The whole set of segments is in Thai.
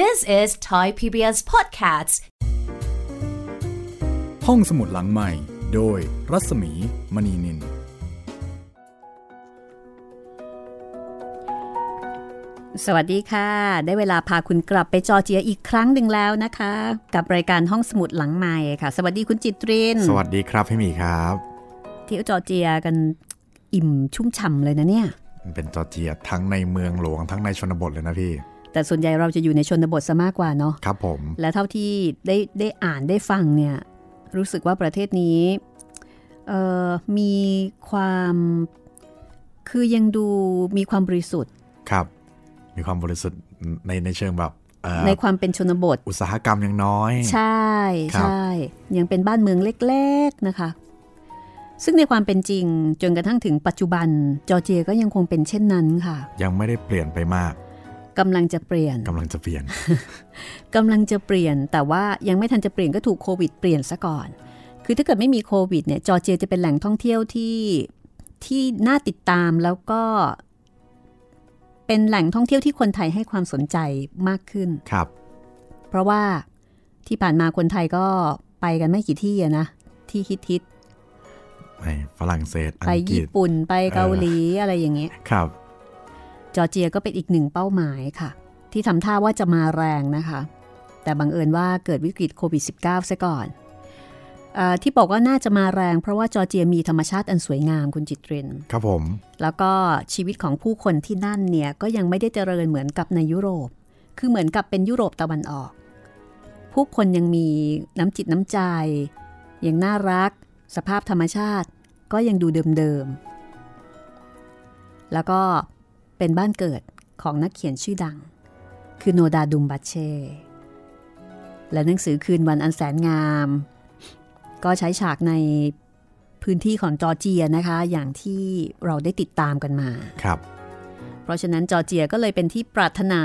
This is Thai PBS Podcasts ห้องสมุดหลังใหม่ โดยรัศมีมณีนิน สวัสดีค่ะ ได้เวลาพาคุณกลับไปจอร์เจียอีกครั้งหนึ่งแล้วนะคะ กับรายการห้องสมุดหลังใหม่ค่ะ สวัสดีคุณจิตริน สวัสดีครับพี่หมีครับ เที่ยวจอร์เจียกันอิ่มชุ่มฉ่ำเลยนะเนี่ย เป็นจอร์เจียทั้งในเมืองหลวงทั้งในชนบทเลยนะพี่ แต่ส่วนใหญ่เราจะอยู่ในชนบทซะมากกว่าเนาะครับผม และเท่าที่ได้ได้อ่านได้ฟังเนี่ยรู้สึกว่าประเทศนี้เอ่อมีความคือยังดูมีความบริสุทธิ์ครับ มีความบริสุทธิ์ในในเชิงแบบเอ่อในความเป็นชนบท อุตสาหกรรมยังน้อย ใช่ครับใช่ยังเป็นบ้านเมืองเล็ก ๆนะคะ ซึ่งในความเป็นจริงจนกระทั่งถึงปัจจุบันจอร์เจียก็ยังคงเป็นเช่นนั้นค่ะ ยังไม่ได้เปลี่ยนไปมาก กำลังจะเปลี่ยนกำลังจะเปลี่ยนกำลังจะเปลี่ยน แต่ว่ายังไม่ทันจะเปลี่ยนก็ถูกโควิดเปลี่ยนซะก่อน คือถ้าเกิดไม่มีโควิดเนี่ยจอร์เจียจะเป็นแหล่งท่องเที่ยวที่ที่น่าติดตามแล้วก็ เป็นแหล่งท่องเที่ยวที่คนไทยให้ความสนใจมากขึ้นครับ เพราะว่าที่ผ่านมาคนไทยก็ไปกันไม่กี่ที่อะนะ ที่ฮิตฮิตไปฝรั่งเศสๆอัไปงกฤญี่ษปุ่นไปเกาหลีอะไรอย่างเงี้ยครับ จอร์เจียก็เป็นอีกหนึ่งเป้าหมายค่ะ ที่ทำท่าว่าจะมาแรงนะคะ แต่บังเอิญว่าเกิดวิกฤตโควิด -19 ซะก่อนเออที่บอกว่าน่าจะมาแรง เพราะว่าจอร์เจียมีธรรมชาติอันสวยงามคุณจิตเรนครับผม แล้วก็ชีวิตของผู้คนที่นั่นเนี่ยก็ยังไม่ได้เจริญเหมือนกับในยุโรป คือเหมือนกับเป็นยุโรปตะวันออก ผู้คนยังมีน้ำจิตน้ำใจ ยังน่ารัก สภาพธรรมชาติก็ยังดูเดิมๆ แล้วก็ เป็นบ้านเกิดของนักเขียนชื่อดัง คือโนดาดุมบัชเช่ และหนังสือคืนวันอันแสนงาม ก็ใช้ฉากในพื้นที่ของจอร์เจียนะคะ อย่างที่เราได้ติดตามกันมา ครับ เพราะฉะนั้นจอร์เจียก็เลยเป็นที่ปรารถนา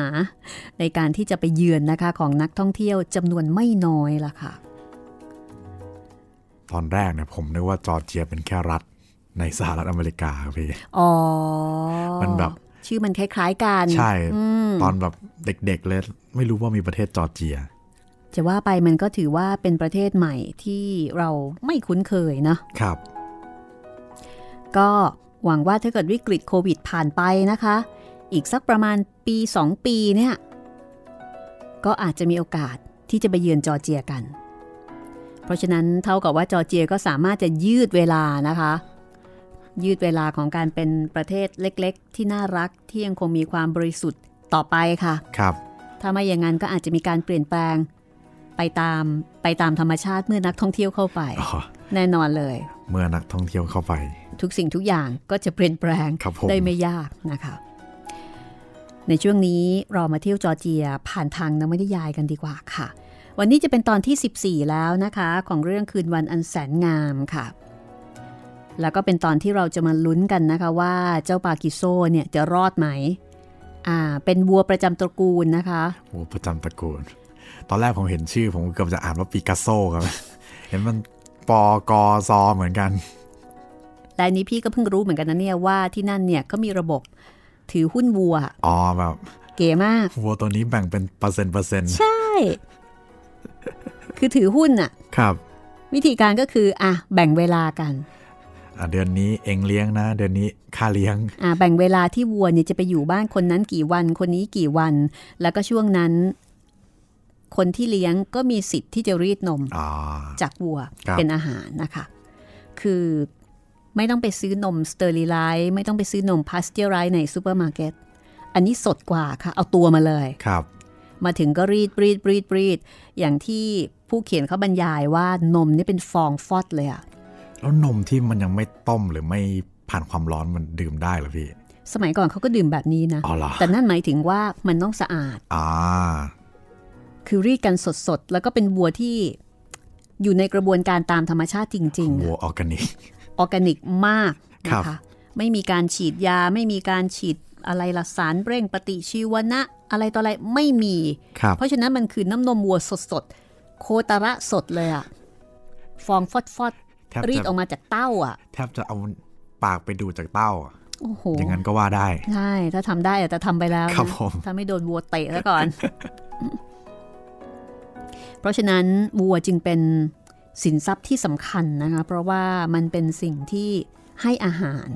ในการที่จะไปเยือนนะคะของนักท่องเที่ยวจำนวนไม่น้อยละค่ะ ตอนแรกเนี่ยผมนึกว่าจอร์เจียเป็นแค่รัฐในสหรัฐอเมริกาครับพี่ อ๋อ มันแบบ ชื่อมันคล้าย ๆกัน ใช่อืมตอนแบบเด็กๆเลยไม่รู้ว่ามีประเทศจอร์เจีย จะว่าไปมันก็ถือว่าเป็นประเทศใหม่ที่เราไม่คุ้นเคยเนาะครับ ก็หวังว่าถ้าเกิดวิกฤตโควิดผ่านไปนะคะ อีกสักประมาณปี 2 ปีเนี่ย ก็อาจจะมีโอกาสที่จะไปเยือนจอร์เจียกัน เพราะฉะนั้นเท่ากับว่าจอร์เจียก็สามารถจะยืดเวลานะคะ ยืดเวลาของการเป็นประเทศเล็ก ๆ ที่น่ารักที่ยังคงมีความบริสุทธิ์ต่อไปค่ะ ครับ ถ้าไม่อย่างนั้นก็อาจจะมีการเปลี่ยนแปลง ไปตามไปตามธรรมชาติเมื่อนักท่องเที่ยวเข้าไปอ๋อแน่นอนเลย เมื่อนักท่องเที่ยวเข้าไป ทุกสิ่งทุกอย่างก็จะเปลี่ยนแปลงครับผมได้ไม่ยากนะคะในช่วงนี้เรามาเที่ยวจอร์เจียผ่านทางนวนิยายกันดีกว่าค่ะ วันนี้จะเป็นตอนที่ 14 แล้วนะคะ ของเรื่องคืนวันอันแสนงามค่ะ แล้วก็เป็นตอนที่เราจะมาลุ้นกันนะคะว่าเจ้าปากิโซเนี่ยจะรอดไหม อ่า เป็นวัวประจำตระกูลนะคะโอ้ประจำตระกูล ตอนแรกผมเห็นชื่อ ผมเกือบจะอ่านว่าปิกัสโซครับ เห็นมันปอกอซอเหมือนกันแต่อันนี้พี่ก็เพิ่งรู้เหมือนกันนะเนี่ยว่าที่นั่นเนี่ยก็มีระบบถือหุ้นวัว อ๋อแบบ เก๋มาก วัวตัวนี้แบ่งเป็นเปอร์เซ็นต์เปอร์เซ็นต์ ใช่ คือถือหุ้นอะครับ วิธีการก็คือ อะ แบ่งเวลากันอะ เดือนนี้เองเลี้ยงนะ เดือนนี้ค่าเลี้ยงอะแบ่งเวลาที่วัวเนี่ยจะไปอยู่บ้านคนนั้นกี่วัน คนนี้กี่วัน แล้วก็ช่วงนั้น คนที่เลี้ยงก็มีสิทธิ์ที่จะรีดนมอ่าจากวัวครับเป็นอาหารนะคะ คือไม่ต้องไปซื้อนมสเตอริไลซ์ไม่ต้องไปซื้อนมพาสเจอร์ไรซ์ในซูเปอร์มาร์เก็ตอันนี้สดกว่าค่ะ เอาตัวมาเลยครับ มาถึงก็รีดรีดรีดรีดอย่างที่ผู้เขียนเขาบรรยายว่านมนี่เป็นฟองฟอดเลยอะ แล้วนมที่มันยังไม่ต้มหรือไม่ผ่านความร้อนมันดื่มได้เหรอพี่ สมัยก่อนเขาก็ดื่มแบบนี้นะอ๋อเหรอแต่นั่นหมายถึงว่ามันต้องสะอาดอ่าคือรีดกันสดๆ แล้วก็เป็นวัวที่อยู่ในกระบวนการตามธรรมชาติจริงๆวัวอะออร์แกนิกออร์แกนิกมากครันะบคะไม่มีการฉีดยาไม่มีการฉีดอะไรละสารเร่งปฏิชีวนะ อะไรต่ออะไรไม่มีครับเพราะฉะนั้นมันคือน้ำนมวัวสดๆ โคตาระสดเลยอะฟองฟอดแทบๆ รีดจะออกมาจากเต้าอะแทบจะเอาปากไปดูดจากเต้าอะโอ้โหอย่างนั้นก็ว่าได้ใช่ถ้าทำได้อาจจะทำไปแล้วนะครับผมถ้าไม่โดนวัวเตะซะก่อน เพราะฉะนั้นวัวจึงเป็นสินทรัพย์ที่สำคัญนะคะ เพราะว่ามันเป็นสิ่งที่ให้อาหาร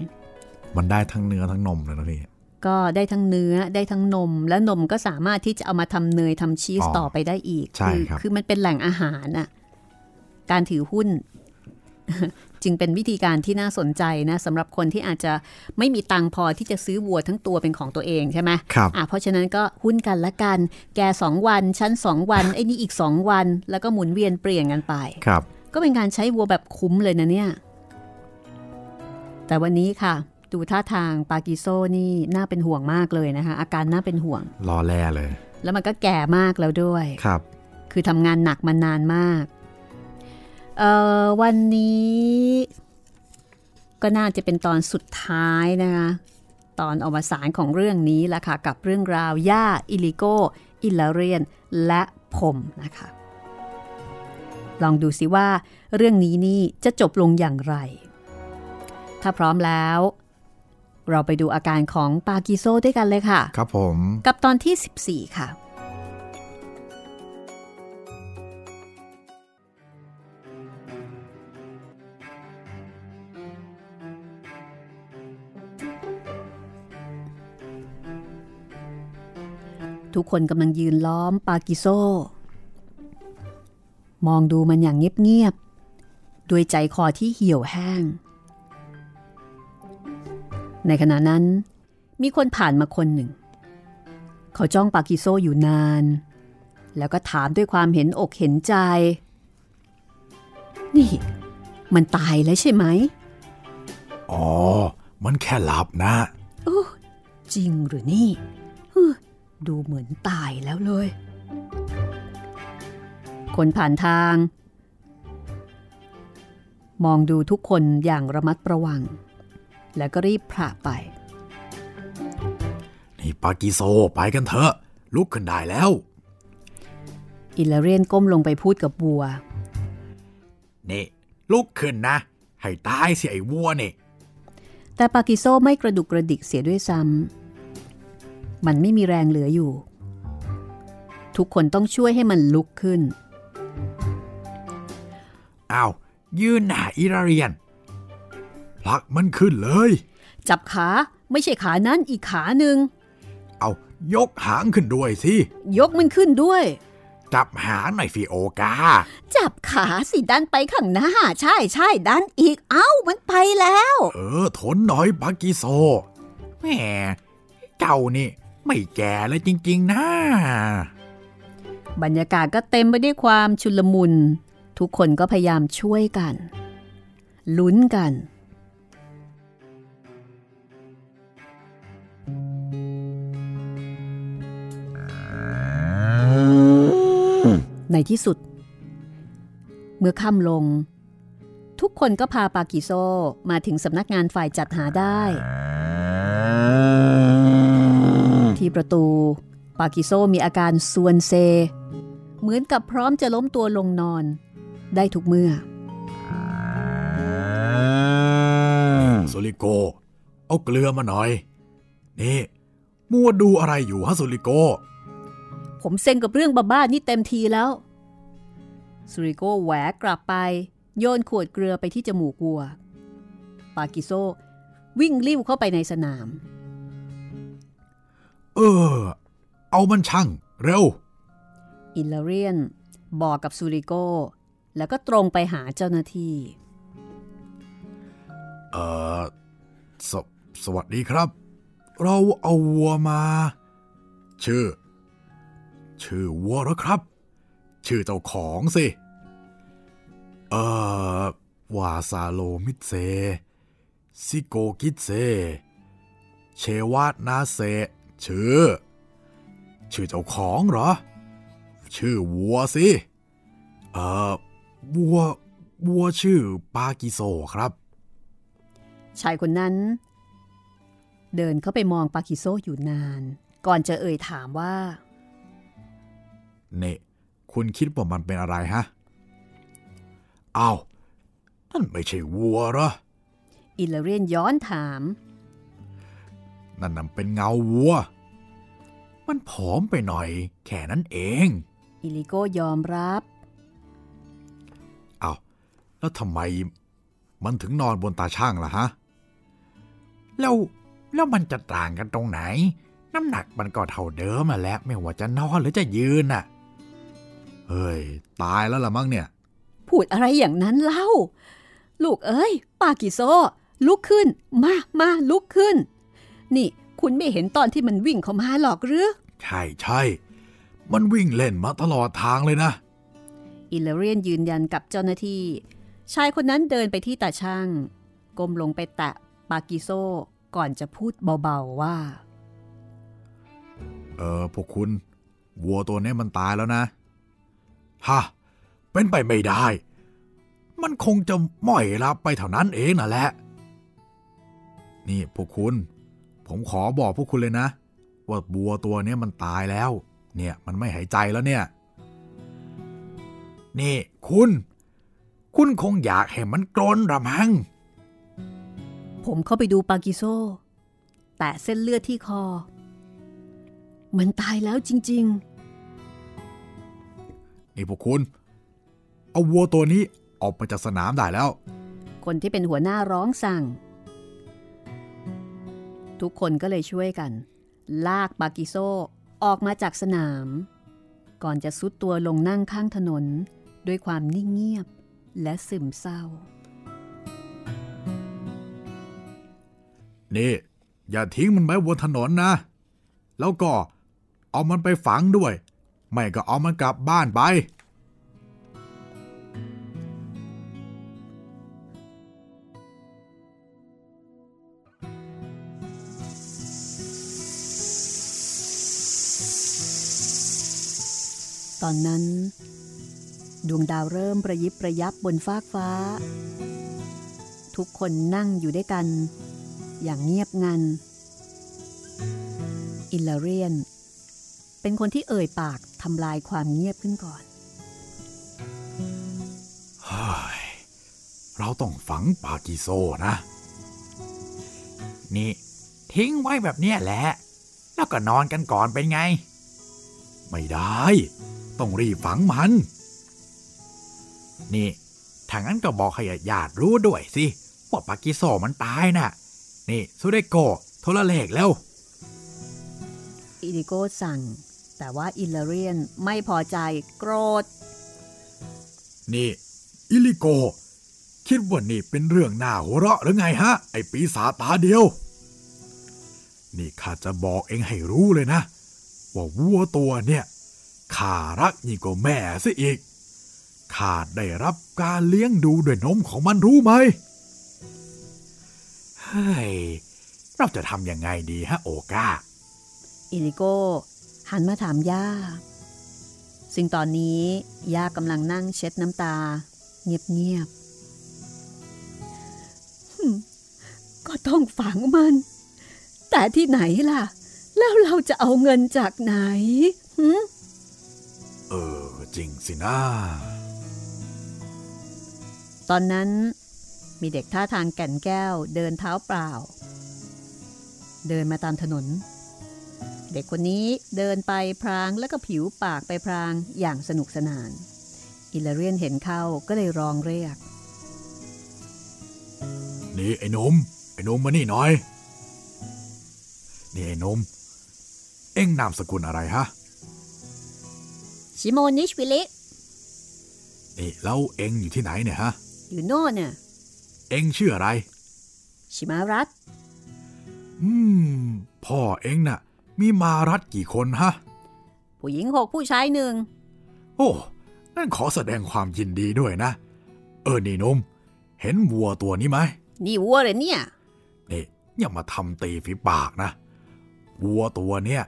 มันได้ทั้งเนื้อทั้งนมเลยนะพี่ก็ได้ทั้งเนื้อได้ทั้งนม และนมก็สามารถที่จะเอามาทำเนยทำชีสอ๋อต่อไปได้อีก ใช่คือครับคือมันเป็นแหล่งอาหารน่ะการถือหุ้น จึงเป็นวิธีการที่น่าสนใจนะสำหรับคนที่อาจจะไม่มีตังค์พอที่จะซื้อวัวทั้งตัวเป็นของตัวเองใช่ไหมครับอะเพราะฉะนั้นก็หุ้นกันละกัน แกสองวัน ชั้นสองวันไอ้นี่อีกสองวัน แล้วก็หมุนเวียนเปลี่ยนกันไปครับ ก็เป็นการใช้วัวแบบคุ้มเลยนะเนี่ย แต่วันนี้ค่ะ ดูท่าทางปากิโซนี่น่าเป็นห่วงมากเลยนะคะ อาการน่าเป็นห่วงรอแล่เลย แล้วมันก็แก่มากแล้วด้วยครับ คือทำงานหนักมานานมาก เอ่อวันนี้ก็น่าจะเป็นตอนสุดท้ายนะคะตอนอวสานของเรื่องนี้แหละค่ะ กับเรื่องราวย่าอิลิโก อิลาเรียน และผมนะคะ ลองดูสิว่า เรื่องนี้นี่จะจบลงอย่างไร ถ้าพร้อมแล้ว เราไปดูอาการของปากิโซด้วยกันเลยค่ะ ครับผม กับตอนที่ 14 ค่ะ ทุกคนกำลังยืนล้อมปากิโซ มองดูมันอย่างเงียบๆด้วยใจคอที่เหี่ยวแห้ง ในขณะนั้น มีคนผ่านมาคนหนึ่ง เขาจ้องปากิโซอยู่นาน แล้วก็ถามด้วยความเห็นอกเห็นใจ นี่ มันตายแล้วใช่ไหม อ๋อ มันแค่หลับนะจริงหรือนี่ฮึ ดูเหมือนตายแล้วเลย คนผ่านทาง มองดูทุกคนอย่างระมัดระวัง แล้วก็รีบพระไป นี่ปากิโซไปกันเถอะ ลุกขึ้นได้แล้ว อิลาเรียนก้มลงไปพูดกับวัว นี่ ลุกขึ้นนะ ให้ตายสิไอ้วัวนี่ แต่ปากิโซไม่กระดุกกระดิกเสียด้วยซ้ำ มันไม่มีแรงเหลืออยู่ ทุกคนต้องช่วยให้มันลุกขึ้น อ้าว ยืนหน้าอิราเรียนผลักมันขึ้นเลย จับขาไม่ใช่ขานั้นอีกขาหนึ่ง เอายกหางขึ้นด้วยสิ ยกมันขึ้นด้วย จับหางหน่อยฟิโอกา จับขาสิดันไปข้างหน้า ใช่ใช่ดันอีกเอ้ามันไปแล้ว เออ ทนหน่อยปากิโซแหมเจ้านี่ ไม่แก่เลยจริง ๆ นะ บรรยากาศก็เต็มไปด้วยความชุลมุน ทุกคนก็พยายามช่วยกัน ลุ้นกัน ในที่สุด เมื่อค่ำลง ทุกคนก็พาปากิโซมาถึงสำนักงานฝ่ายจัดหาได้ ที่ประตู ปากิโซมีอาการซวนเซ เหมือนกับพร้อมจะล้มตัวลงนอน ได้ทุกเมื่อสุริโก เอาเกลือมาหน่อย นี่ มัวดูอะไรอยู่ฮะสุริโก ผมเซ็งกับเรื่องบ้าๆนี่เต็มทีแล้วสุริโกแหวกกลับไป โยนขวดเกลือไปที่จมูกวัว ปากิโซวิ่งลิ้วเข้าไปในสนาม เออ เอามันช่าง เร็ว อิลลาเรียน บอกกับสุริโก แล้วก็ตรงไปหาเจ้าหน้าที่ เออสสวัสดีครับ เราเอาวัวมา ชื่อ ชื่อวัวเหรอครับ ชื่อเจ้าของสิ เออวาซาโลมิเซซิโกกิเซ เชวาตนาเซ ชื่อ ชื่อเจ้าของเหรอ ชื่อวัวสิ เออวัววัวชื่อปากิโซครับ ชายคนนั้น เดินเข้าไปมองปากิโซอยู่นาน ก่อนจะเอ่ยถามว่านี่คุณคิดว่ามันเป็นอะไรฮะอ้าวนั่นไม่ใช่วัวเหรอ อิลลาเรียนย้อนถาม นั่นน่ะเป็นเงาวัว มันผอมไปหน่อย แค่นั้นเอง อิลิโก้ยอมรับ เอาแล้วทำไมมันถึงนอนบนตาช่างล่ะฮะ แล้วแล้วมันจะต่างกันตรงไหน น้ำหนักมันก็เท่าเดิมมาแหล้ว ไม่ว่าจะนอนหรือจะยืนน่ะ เฮ้ย ตายแล้วล่ะมั้งเนี่ย พูดอะไรอย่างนั้นเล่า ลูกเอ้ย ปากิโซ ลุกขึ้น มามาลุกขึ้น นี่คุณไม่เห็นตอนที่มันวิ่งเข้ามาหรอกหรือ ใช่ใช่มันวิ่งเล่นมาตลอดทางเลยนะ อิเลเรียนยืนยันกับเจ้าหน้าที่ ชายคนนั้นเดินไปที่ตาช่างก้มลงไปแตะปากิโซก่อนจะพูดเบาๆว่า เออพวกคุณ วัวตัวนี้มันตายแล้วนะ ฮะ เป็นไปไม่ได้ มันคงจะม่อยรับไปเท่านั้นเองน่ะแหละ นี่พวกคุณ ผมขอบอกพวกคุณเลยนะ ว่าบัวตัวนี้มันตายแล้ว เนี่ยมันไม่หายใจแล้วเนี่ย นี่คุณ คุณคงอยากให้มันกรนระมัง ผมเข้าไปดูปากิโซ แตะเส้นเลือดที่คอ มันตายแล้วจริงนี่พวกคุณ เอาวัวตัวนี้ออกไปจากสนามได้แล้วๆคนที่เป็นหัวหน้าร้องสั่ง ทุกคนก็เลยช่วยกัน ลากปากิโซออกมาจากสนาม ก่อนจะซุดตัวลงนั่งข้างถนน ด้วยความนิ่งเงียบและซึมเศร้า นี่ อย่าทิ้งมันไว้บนถนนนะ แล้วก็เอามันไปฝังด้วย ไม่ก็เอามันกลับบ้านไป ตอนนั้น ดวงดาวเริ่มประยิบประยับบนฟากฟ้า ทุกคนนั่งอยู่ด้วยกัน อย่างเงียบงัน อิลลเรียน เป็นคนที่เอ่ยปากทำลายความเงียบขึ้นก่อนเฮ้ยเราต้องฝังปากิโซนะ นี่ ทิ้งไว้แบบเนี้ยแหละ แล้วก็นอนกันก่อนเป็นไง ไม่ได้ ต้องรีบฝังมัน นี่ถ้างั้นก็บอกให้ญาติรู้ด้วยสิ ว่าปากิโซมันตายน่ะ นี่ซูเดโกโทรเลขแล้ว อิริโกสั่ง แต่ว่าอิลลาเรียนไม่พอใจโกรธ นี่ อิลิโก คิดว่านี่เป็นเรื่องน่าหัวเราะหรือไงฮะ ไอปีศาจตาเดียว นี่ข้าจะบอกเองให้รู้เลยนะ ว่าวัวตัวเนี่ย ข้ารักยิ่งกว่าแม่ซะอีกข้าได้รับการเลี้ยงดูด้วยนมของมันรู้ไหมเฮ้ยเราจะทำยังไงดีฮะโอกาอิริโกหันมาถามย่า ซึ่งตอนนี้ย่ากำลังนั่งเช็ดน้ำตา เงียบๆก็ต้องฝังมัน แต่ที่ไหนล่ะ แล้วเราจะเอาเงินจากไหนหึ เออ จริงสินะ ตอนนั้นมีเด็กท่าทางแก่นแก้วเดินเท้าเปล่า เดินมาตามถนน เด็กคนนี้เดินไปพรางแล้วก็ผิวปากไปพรางอย่างสนุกสนาน อิลาเรียนเห็นเข้าก็เลยร้องเรียก นี่ไอ้หนมไอ้หนมมานี่หน่อย นี่ไอ้หนม เอ็งนามสกุลอะไรฮะ ชิโมนิชวิลินี่แล้วเอ็งอยู่ที่ไหนเนี่ยฮะ อยู่โน่นน่ะ เอ็งชื่ออะไร ชิมารัตอืม พ่อเอ็งน่ะ มีมารัดกี่คนฮะ ผู้หญิงหกผู้ชายหนึ่ง โอ้ นั่นขอแสดงความยินดีด้วยนะ เออ นี่หนมเห็นวัวตัวนี้ไหม นี่วัวเลยเนี่ย นี่อย่ามาทำตีฝีปากนะ วัวตัวเนี้ย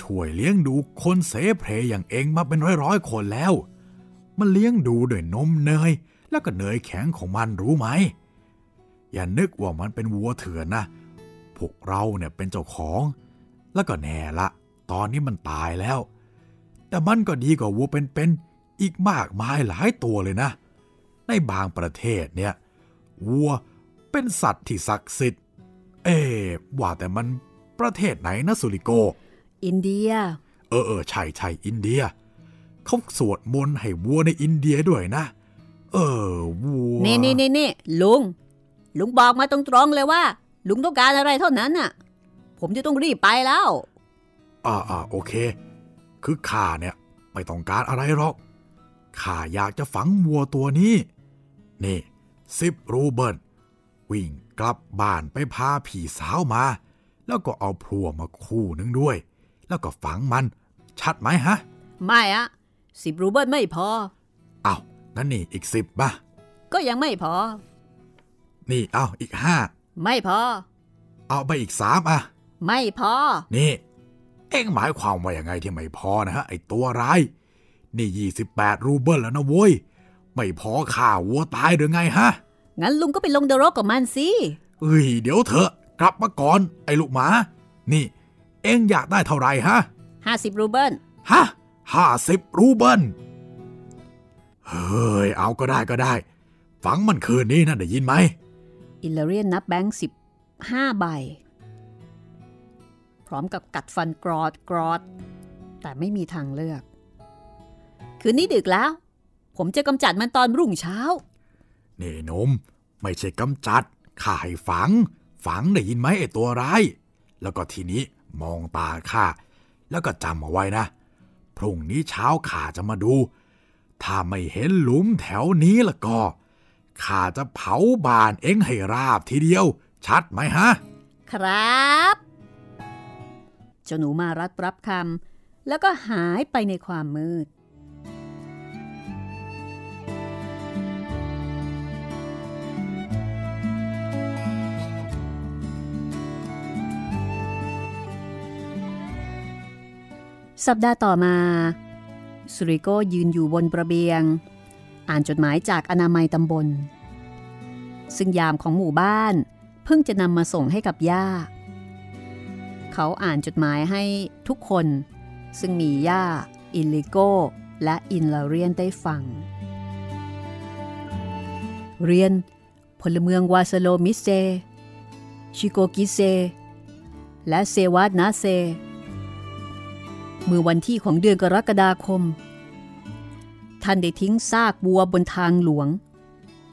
ช่วยเลี้ยงดูคนเสเพลอย่างเองมาเป็นร้อยร้อยๆคนแล้ว มันเลี้ยงดูด้วยนมเนย แล้วก็เนยแข็งของมันรู้ไหม อย่านึกว่ามันเป็นวัวเถื่อนนะ พวกเราเนี่ยเป็นเจ้าของ แล้วก็แน่ละ ตอนนี้มันตายแล้ว แต่มันก็ดีกว่าวัวเป็นๆอีกมากมายหลายตัวเลยนะ ในบางประเทศเนี่ยวัวเป็นสัตว์ที่ศักดิ์สิทธิ์ เอ๊ว่าแต่มันประเทศไหนนะสุริโก อินเดีย เออเออใช่ใช่อินเดีย เขาสวดมนต์ให้วัวในอินเดียด้วยนะ เออวัวนี่นี่นี่นี่ลุง ลุงบอกมาตรงๆเลยว่า ลุงต้องการอะไรเท่านั้นน่ะ ผมจะต้องรีบไปแล้ว อ่าอ่าโอเค คือข้าเนี่ยไม่ต้องการอะไรหรอกข้าอยากจะฝังวัวตัวนี้ นี่สิบรูเบิลวิ่งกลับบ้านไปพาผีสาวมา แล้วก็เอาพลัวมาคู่หนึงด้วย แล้วก็ฝังมัน ชัดไหมฮะ ไม่อะสิบรูเบิลไม่พออ้าวนั่นนี่อีกสิบป่ะ ก็ยังไม่พอ นี่เอาอีกห้าไม่พอ เอาไปอีกสามอะ ไม่พอ นี่ เอ็งหมายความว่าอย่างไงที่ไม่พอนะฮะ ไอตัวร้าย นี่28รูเบิลแล้วนะโว้ย ไม่พอค่าวัวตายหรือไงฮะ งั้นลุงก็ไปลงเดอะร็อกกับมันสิ เอ้ย เดี๋ยวเถอะ กลับมาก่อน ไอ้ลูกหมา นี่ เอ็งอยากได้เท่าไหร่ฮะ50รูเบิลฮะห้าสิบรูเบิลเฮ้ย เอาก็ได้ก็ได้ฝังมันคืนนี้นะได้ยินไหม อิลเลเรียนนับแบงค์สิบห้าใบ พร้อมกับกัดฟันกรอดกรอด แต่ไม่มีทางเลือก คืนนี้ดึกแล้ว ผมจะกำจัดมันตอนรุ่งเช้า นี่หนม ไม่ใช่กำจัดข้าให้ฝัง ฝังได้ยินไหมไอ้ตัวร้าย แล้วก็ทีนี้ มองตาข้าแล้วก็จำเอาไว้นะ พรุ่งนี้เช้าข้าจะมาดู ถ้าไม่เห็นหลุมแถวนี้ละก็ข้าจะเผาบ้านเอ็งให้ราบทีเดียว ชัดไหมฮะ ครับเจ้าหนูมารัดรับคำแล้วก็หายไปในความมืด สัปดาห์ต่อมาสุริโกยืนอยู่บนระเบียง อ่านจดหมายจากอนามัยตำบล ซึ่งยามของหมู่บ้าน เพิ่งจะนำมาส่งให้กับย่า เขาอ่านจดหมายให้ทุกคน ซึ่งมีย่า อินลิโกและอินลาเรียนได้ฟัง เรียน พลเมืองวาสโลมิเซ ชิโกกิเซ และเซวาดนาเซ เมื่อวันที่ของเดือนกรกฎาคม ท่านได้ทิ้งซากวัวบนทางหลวง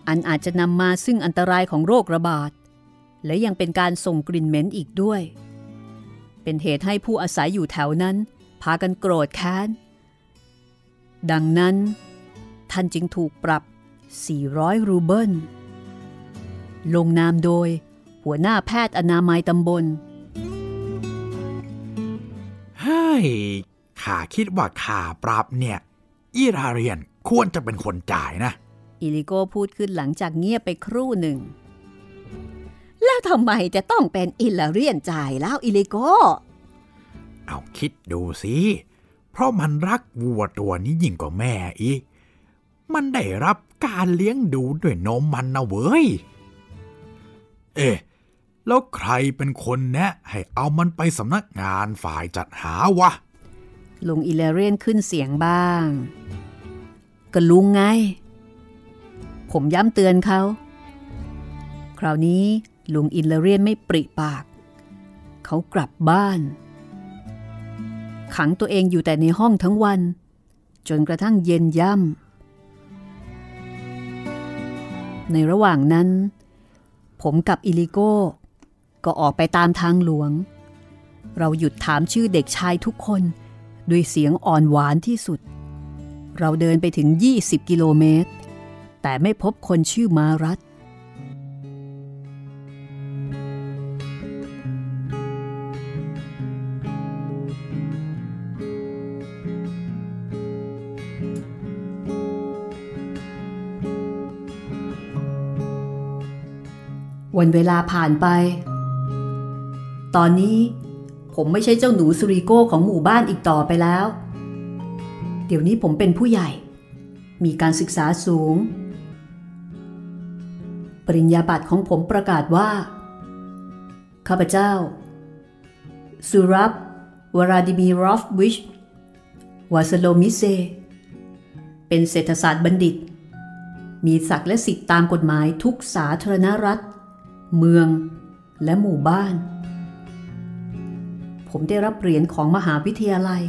อันอาจจะนำมาซึ่งอันตรายของโรคระบาด และยังเป็นการส่งกลิ่นเหม็นอีกด้วย เป็นเหตุให้ผู้อาศัยอยู่แถวนั้น พากันโกรธแค้น ดังนั้น ท่านจึงถูกปรับ 400 รูเบิลลงนามโดยหัวหน้าแพทย์อนามัยตำบล ยข้าคิดว่าค่าปรับเนี่ยอีราเรียนควรจะเป็นคนจ่ายนะ อิลิโกพูดขึ้นหลังจากเงียบไปครู่หนึ่ง แล้วทำไมจะต้องเป็นอิลลาเรียนจ่ายแล้วอิลิโก เอาคิดดูสิ เพราะมันรักวัวตัวนี้ยิ่งกว่าแม่อีก มันได้รับการเลี้ยงดูด้วยนมมันนะเว้ย เอ๊ะ แล้วใครเป็นคนแนะให้เอามันไปสำนักงานฝ่ายจัดหาวะ ลุงอิลลเรียนขึ้นเสียงบ้าง ก็ลุงไง ผมย้ำเตือนเขา คราวนี้ลุงอิลลเรียนไม่ปริปาก เขากลับบ้าน ขังตัวเองอยู่แต่ในห้องทั้งวัน จนกระทั่งเย็นย่ำ ในระหว่างนั้น ผมกับอิลิโก้ ก็ออกไปตามทางหลวง เราหยุดถามชื่อเด็กชายทุกคน ด้วยเสียงอ่อนหวานที่สุด เราเดินไปถึง 20 กิโลเมตร แต่ไม่พบคนชื่อมารัตวันเวลาผ่านไป ตอนนี้ผมไม่ใช่เจ้าหนูสุริโก้ของหมู่บ้านอีกต่อไปแล้ว เดี๋ยวนี้ผมเป็นผู้ใหญ่ มีการศึกษาสูง ปริญญาบัตรของผมประกาศว่า ข้าพเจ้า สุรับวราดิมีรอฟวิช วาสโลมิเซ เป็นเศรษฐศาสตร์บัณฑิต มีศักดิ์และสิทธิตามกฎหมายทุกสาธารณรัฐ เมืองและหมู่บ้าน ผมได้รับเหรียญของมหาวิทยาลัย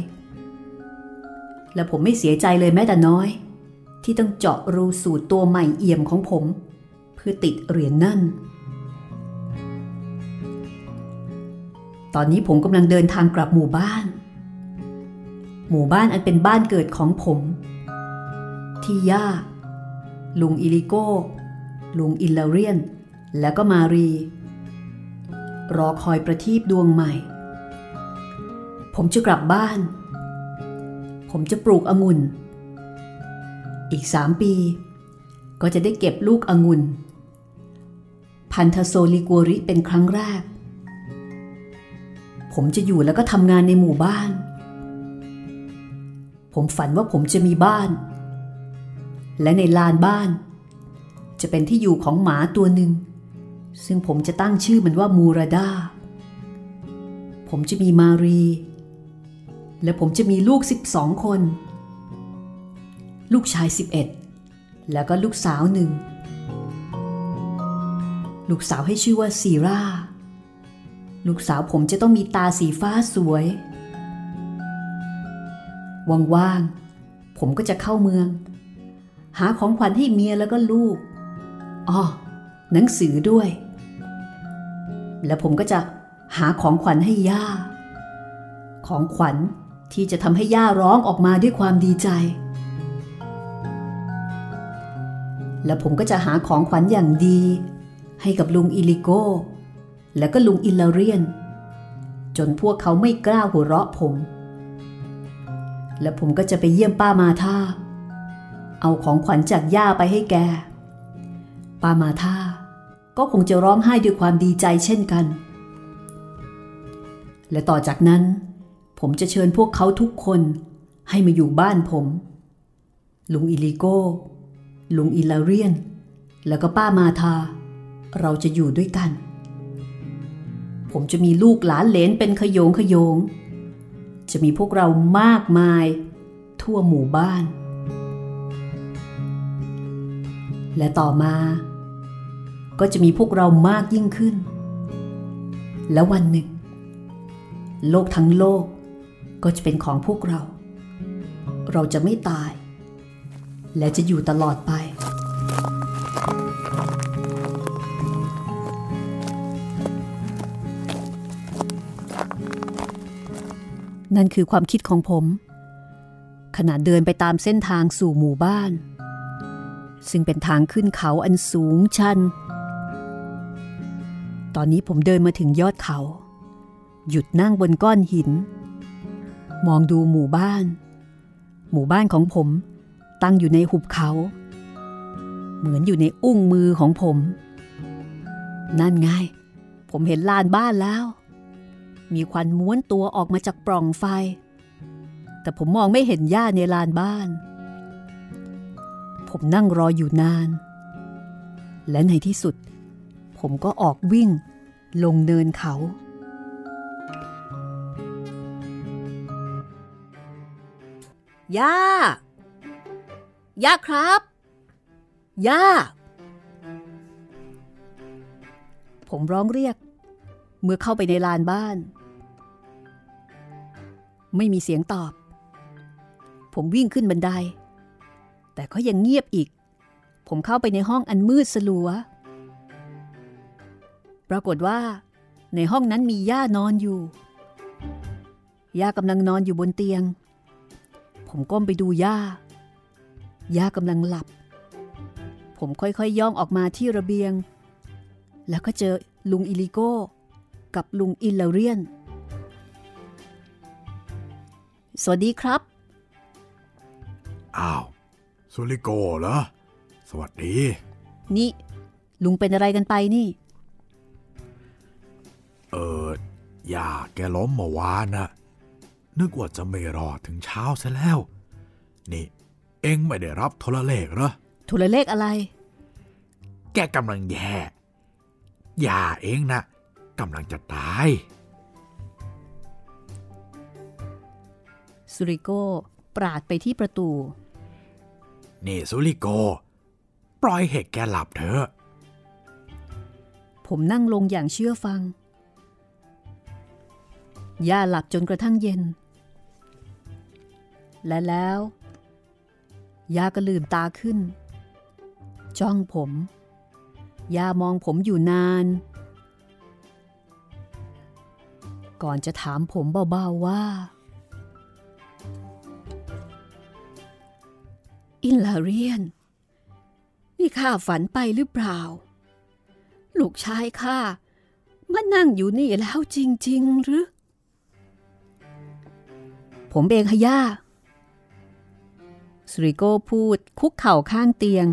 และผมไม่เสียใจเลยแม้แต่น้อย ที่ต้องเจาะรูสูตรตัวใหม่เอี่ยมของผม เพื่อติดเหรียญนนั่น ตอนนี้ผมกำลังเดินทางกลับหมู่บ้าน หมู่บ้านอันเป็นบ้านเกิดของผม ที่ย่า ลุงอิลิโก้ ลุงอิลาเรียน แล้วก็มารีรอคอยประทีปดวงใหม่ ผมจะกลับบ้าน ผมจะปลูกองุ่น อีกสามปี ก็จะได้เก็บลูกองุ่น พันธุ์โซลิกัวริเป็นครั้งแรก ผมจะอยู่แล้วก็ทำงานในหมู่บ้าน ผมฝันว่าผมจะมีบ้าน และในลานบ้าน จะเป็นที่อยู่ของหมาตัวหนึ่ง ซึ่งผมจะตั้งชื่อมันว่ามูราดาผมจะมีมารี และผมจะมีลูก 12 คน ลูกชาย 11 แล้วก็ลูกสาวหนึ่ง ลูกสาวให้ชื่อว่าซีรา ลูกสาวผมจะต้องมีตาสีฟ้าสวย ว่างๆ ผมก็จะเข้าเมือง หาของขวัญให้เมียแล้วก็ลูก อ๋อ หนังสือด้วย แล้วผมก็จะหาของขวัญให้ย่าของขวัญ ที่จะทำให้ย่าร้องออกมาด้วยความดีใจ แล้วผมก็จะหาของขวัญอย่างดี ให้กับลุงอิลิโก้แล้วก็ลุงอิลลเรียน จนพวกเขาไม่กล้าหัวเราะผม และผมก็จะไปเยี่ยมป้ามาธาเอาของขวัญจากย่าไปให้แก ป้ามาธาก็คงจะร้องไห้ด้วยความดีใจเช่นกัน และต่อจากนั้น ผมจะเชิญพวกเขาทุกคนให้มาอยู่บ้านผม ลุงอิลิโก้ ลุงอิลาเรียน แล้วก็ป้ามาธาเราจะอยู่ด้วยกัน ผมจะมีลูกหลานเหลนเป็นขยงขยง จะมีพวกเรามากมาย ทั่วหมู่บ้าน และต่อมา ก็จะมีพวกเรามากยิ่งขึ้น และวันหนึ่ง โลกทั้งโลก ก็จะเป็นของพวกเรา เราจะไม่ตาย และจะอยู่ตลอดไป นั่นคือความคิดของผม ขณะเดินไปตามเส้นทางสู่หมู่บ้าน ซึ่งเป็นทางขึ้นเขาอันสูงชัน ตอนนี้ผมเดินมาถึงยอดเขา หยุดนั่งบนก้อนหิน มองดูหมู่บ้าน หมู่บ้านของผมตั้งอยู่ในหุบเขา เหมือนอยู่ในอุ้งมือของผม นั่นไง ผมเห็นลานบ้านแล้ว มีควันม้วนตัวออกมาจากปล่องไฟ แต่ผมมองไม่เห็นหญ้าในลานบ้าน ผมนั่งรออยู่นาน และในที่สุด ผมก็ออกวิ่งลงเนินเขา ย่า ย่าครับ ย่า ผมร้องเรียก เมื่อเข้าไปในลานบ้าน ไม่มีเสียงตอบ ผมวิ่งขึ้นบันได แต่ก็ยังเงียบอีก ผมเข้าไปในห้องอันมืดสลัว ปรากฏว่า ในห้องนั้นมีย่านอนอยู่ ย่ากำลังนอนอยู่บนเตียง ผมก้มไปดูย่า ย่ากำลังหลับ ผมค่อยๆยย่องออกมาที่ระเบียง แล้วก็เจอลุงอิลิโก้ กับลุงอิลลาเรียน สวัสดีครับ อ้าวซูริโกเหรอ สวัสดี นี่ ลุงเป็นอะไรกันไปนี่ เออย่าแกล้มเมื่อวานนะ นึกว่าจะไม่รอดถึงเช้าซะแล้ว นี่ เอ็งไม่ได้รับโทรเลขเหรอ โทรเลขอะไร แกกำลังแย่อย่าเองนะกำลังจะตาย สุริโก้ปราดไปที่ประตู นี่ซูริโก ปล่อยเหตุแกหลับเถอะ ผมนั่งลงอย่างเชื่อฟัง ย่าหลับจนกระทั่งเย็น และแล้วย่าก็ลืมตาขึ้น จ้องผมย่ามองผมอยู่นาน ก่อนจะถามผมเบาๆว่า อินลาเรียน นี่ข้าฝันไปหรือเปล่า ลูกชายข้ามานั่งอยู่นี่แล้วจริง ๆ หรือ ผมเองฮะย่า สริโก้พูดคุกเข่าข้างเตียง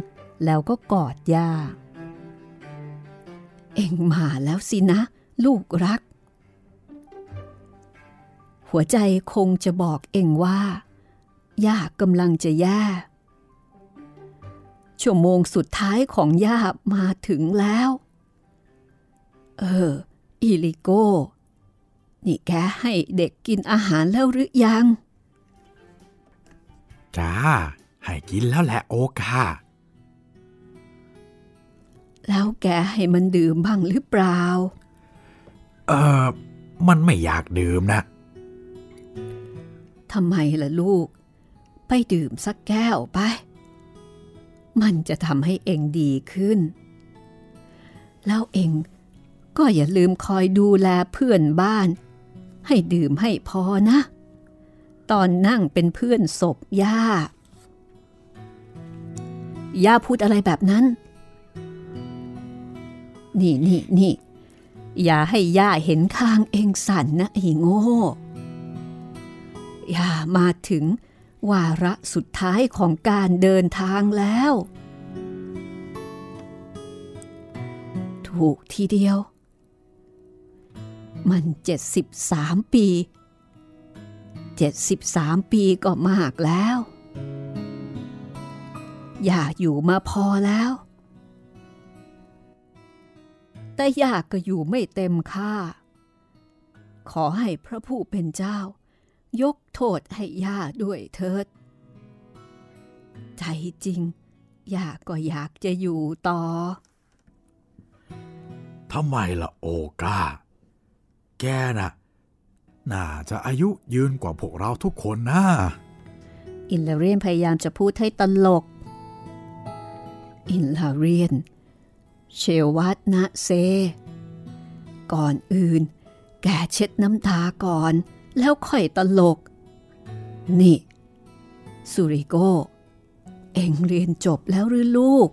แล้วก็กอดย่า เอ็งมาแล้วสินะ ลูกรัก หัวใจคงจะบอกเอ็งว่า ย่ากำลังจะแย่ชั่วโมงสุดท้ายของย่ามาถึงแล้ว เอออีลิโก้ นี่แกให้เด็กกินอาหารแล้วหรือยัง จ้า ให้กินแล้วแหละโอกา แล้วแกให้มันดื่มบ้างหรือเปล่า เออมันไม่อยากดื่มนะทำไมล่ะลูก ไปดื่มสักแก้วไป มันจะทำให้เองดีขึ้น แล้วเองก็อย่าลืมคอยดูแลเพื่อนบ้าน ให้ดื่มให้พอนะ ตอนนั่งเป็นเพื่อนศพย่า ย่าพูดอะไรแบบนั้น นี่นี่นี่อย่าให้ย่าเห็นข้างเองสั่นนะไอ้โง่ย่ามาถึงวาระสุดท้ายของการเดินทางแล้ว ถูกทีเดียว มัน 73 ปี 73 ปีก็มากแล้ว อย่าอยู่มาพอแล้ว แต่อยากก็อยู่ไม่เต็มค่า ขอให้พระผู้เป็นเจ้า ยกโทษให้ย่าด้วยเถิด ใจจริงย่าก็อยากจะอยู่ต่อทำไมล่ะโอกา แกน่ะ น่าจะอายุยืนกว่าพวกเราทุกคนนะ อินลาเรียนพยายามจะพูดให้ตลก อินลาเรียน เชวัตนะเซ ก่อนอื่น แกเช็ดน้ำตาก่อน แล้วค่อยตลก นี่ สุริโก เอ็งเรียนจบแล้วหรือลูก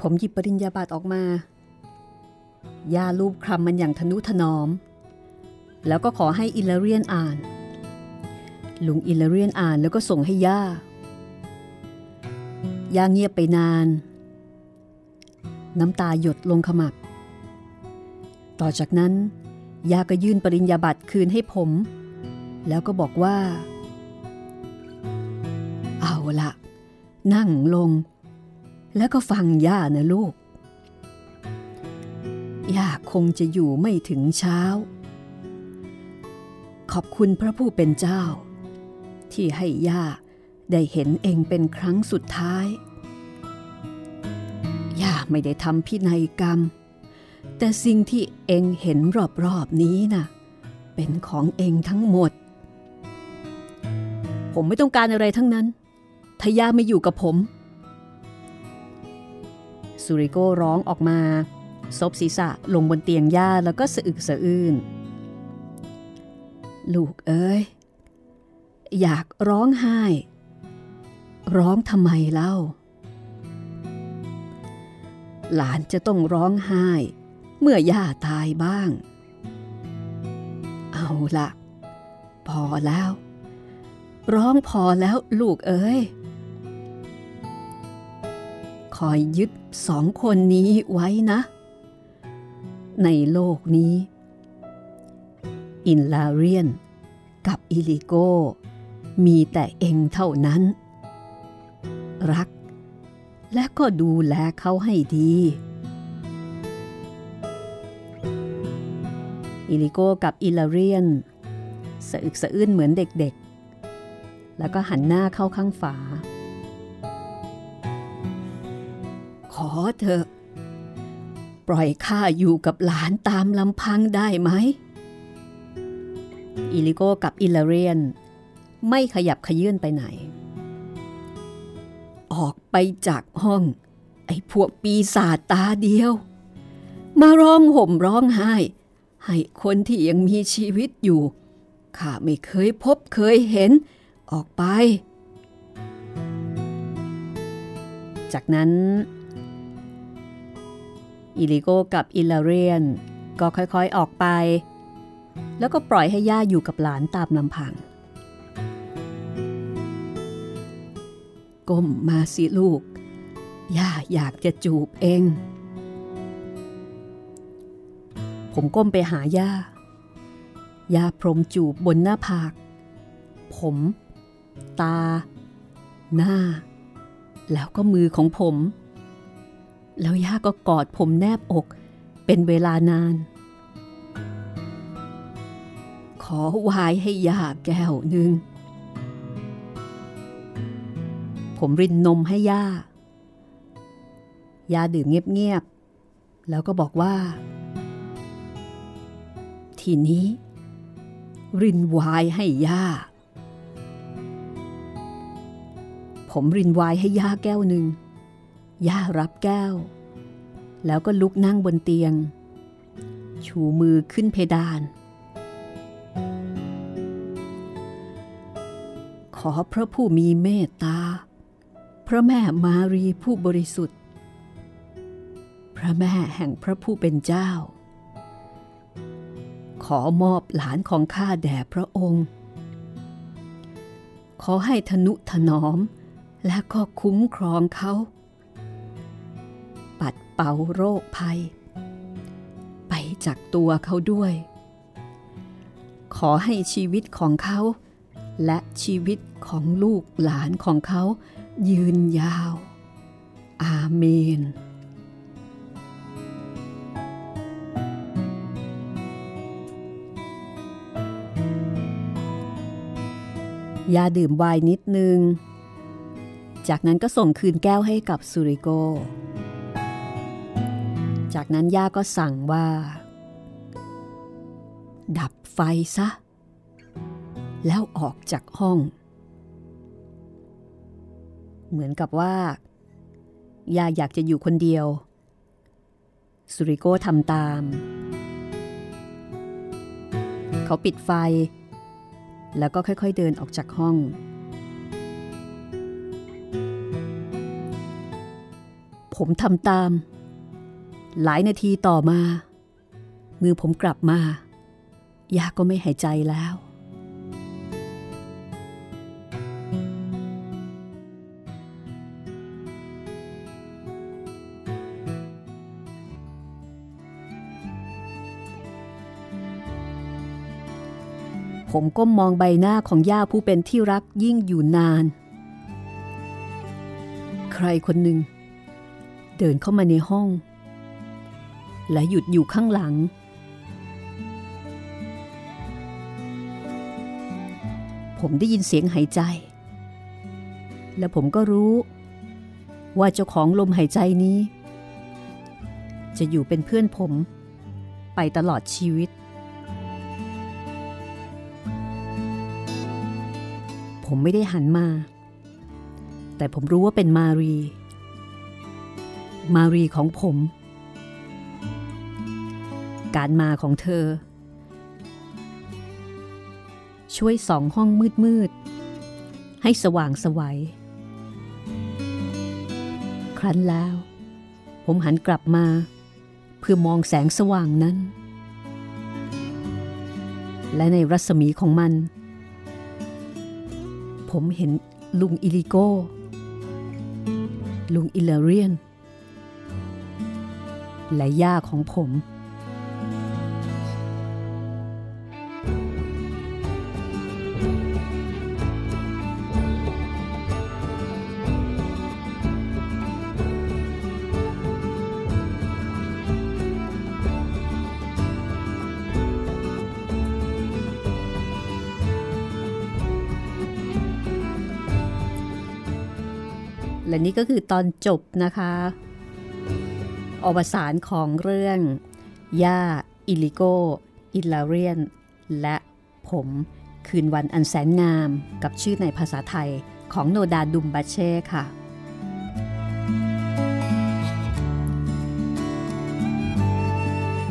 ผมหยิบปริญญาบัตรออกมายาลูบคลำมันอย่างทนุถนอม แล้วก็ขอให้อิลาเรียนอ่าน ลุงอิลาเรียนอ่านแล้วก็ส่งให้ย่า ย่าเงียบไปนาน น้ำตาหยดลงขมับ ต่อจากนั้น ย่าก็ยื่นปริญญาบัตรคืนให้ผม แล้วก็บอกว่า เอาละนั่งลง แล้วก็ฟังย่านะลูก ย่าคงจะอยู่ไม่ถึงเช้า ขอบคุณพระผู้เป็นเจ้า ที่ให้ย่าได้เห็นเองเป็นครั้งสุดท้าย ย่าไม่ได้ทำพินัยกรรม แต่สิ่งที่เองเห็นรอบๆนี้น่ะ เป็นของเองทั้งหมด ผมไม่ต้องการอะไรทั้งนั้น ถ้าย่าไม่อยู่กับผม สุริโกร้องออกมา ซบศีรษะลงบนเตียงย่าแล้วก็สะอึกสะอื้น ลูกเอ้ย อยากร้องไห้ ร้องทำไมเล่า หลานจะต้องร้องไห้ เมื่อย่าตายบ้าง เอาละพอแล้ว ร้องพอแล้วลูกเอ้ย คอยยึดสองคนนี้ไว้นะ ในโลกนี้ อิลาเรียน กับอิลิโก มีแต่เองเท่านั้น รัก และก็ดูแลเขาให้ดีอิลิโกกับอิลาเรียนสะอึกสะอื้นเหมือนเด็กๆ แล้วก็หันหน้าเข้าข้างฝา เถอะ ปล่อยข้าอยู่กับหลานตามลำพังได้ไหม อิลิโกกับอิลเรียน ไม่ขยับขยื่นไปไหน ออกไปจากห้อง ไอ้พวกปีศาจตาเดียว มาร้องห่มร้องไห้ ให้คนที่ยังมีชีวิตอยู่ ข้าไม่เคยพบเคยเห็น ออกไปจากนั้น อิลิโกกับอิลาเรียน ก็ค่อยๆออกไป แล้วก็ปล่อยให้ย่าอยู่กับหลานตามลำพัง ก้มมาสิลูก ย่าอยากจะจูบเอง ผมก้มไปหาย่า ย่าพรมจูบบนหน้าผาก ผม ตา หน้า แล้วก็มือของผม แล้วย่าก็กอดผมแนบอก เป็นเวลานาน ขอวายให้ย่าแก้วหนึ่ง ผมรินนมให้ย่า ย่าดื่มเงียบๆ แล้วก็บอกว่า ทีนี้ รินวายให้ย่า ผมรินวายให้ย่าแก้วหนึ่ง ย่ารับแก้ว แล้วก็ลุกนั่งบนเตียง ชูมือขึ้นเพดาน ขอพระผู้มีเมตตา พระแม่มารีผู้บริสุทธิ์ พระแม่แห่งพระผู้เป็นเจ้า ขอมอบหลานของข้าแด่พระองค์ ขอให้ทนุถนอมและก็คุ้มครองเขา เป่าโรคภัย ไปจากตัวเขาด้วย ขอให้ชีวิตของเขา และชีวิตของลูกหลานของเขา ยืนยาว อาเมนยาดื่มไวน์นิดนึง จากนั้นก็ส่งคืนแก้วให้กับสุริโก จากนั้นย่าก็สั่งว่า ดับไฟซะ แล้วออกจากห้อง เหมือนกับว่าย่าอยากจะอยู่คนเดียว สุริโกทำตาม เขาปิดไฟ แล้วก็ค่อยๆเดินออกจากห้องผมทำตาม หลายนาทีต่อมา มือผมกลับมา ยาก็ไม่หายใจแล้ว ผมก้มมองใบหน้าของย่าผู้เป็นที่รักยิ่งอยู่นาน ใครคนหนึ่ง เดินเข้ามาในห้อง และหยุดอยู่ข้างหลัง ผมได้ยินเสียงหายใจ และผมก็รู้ ว่าเจ้าของลมหายใจนี้ จะอยู่เป็นเพื่อนผม ไปตลอดชีวิต ผมไม่ได้หันมา แต่ผมรู้ว่าเป็นมารี มารีของผม การมาของเธอ ช่วยสองห้องมืดๆ ให้สว่างสวัย ครั้นแล้ว ผมหันกลับมา เพื่อมองแสงสว่างนั้น และในรัศมีของมัน ผมเห็นลุงอิลิโกลุงอิลเรียน และย่าของผม นี่ก็คือตอนจบนะคะ อวสานของเรื่อง ย่า อิลิโก อิลาเรียน และผมคืนวันอันแสนงามกับชื่อในภาษาไทยของโนดาดุมบาเช่ค่ะ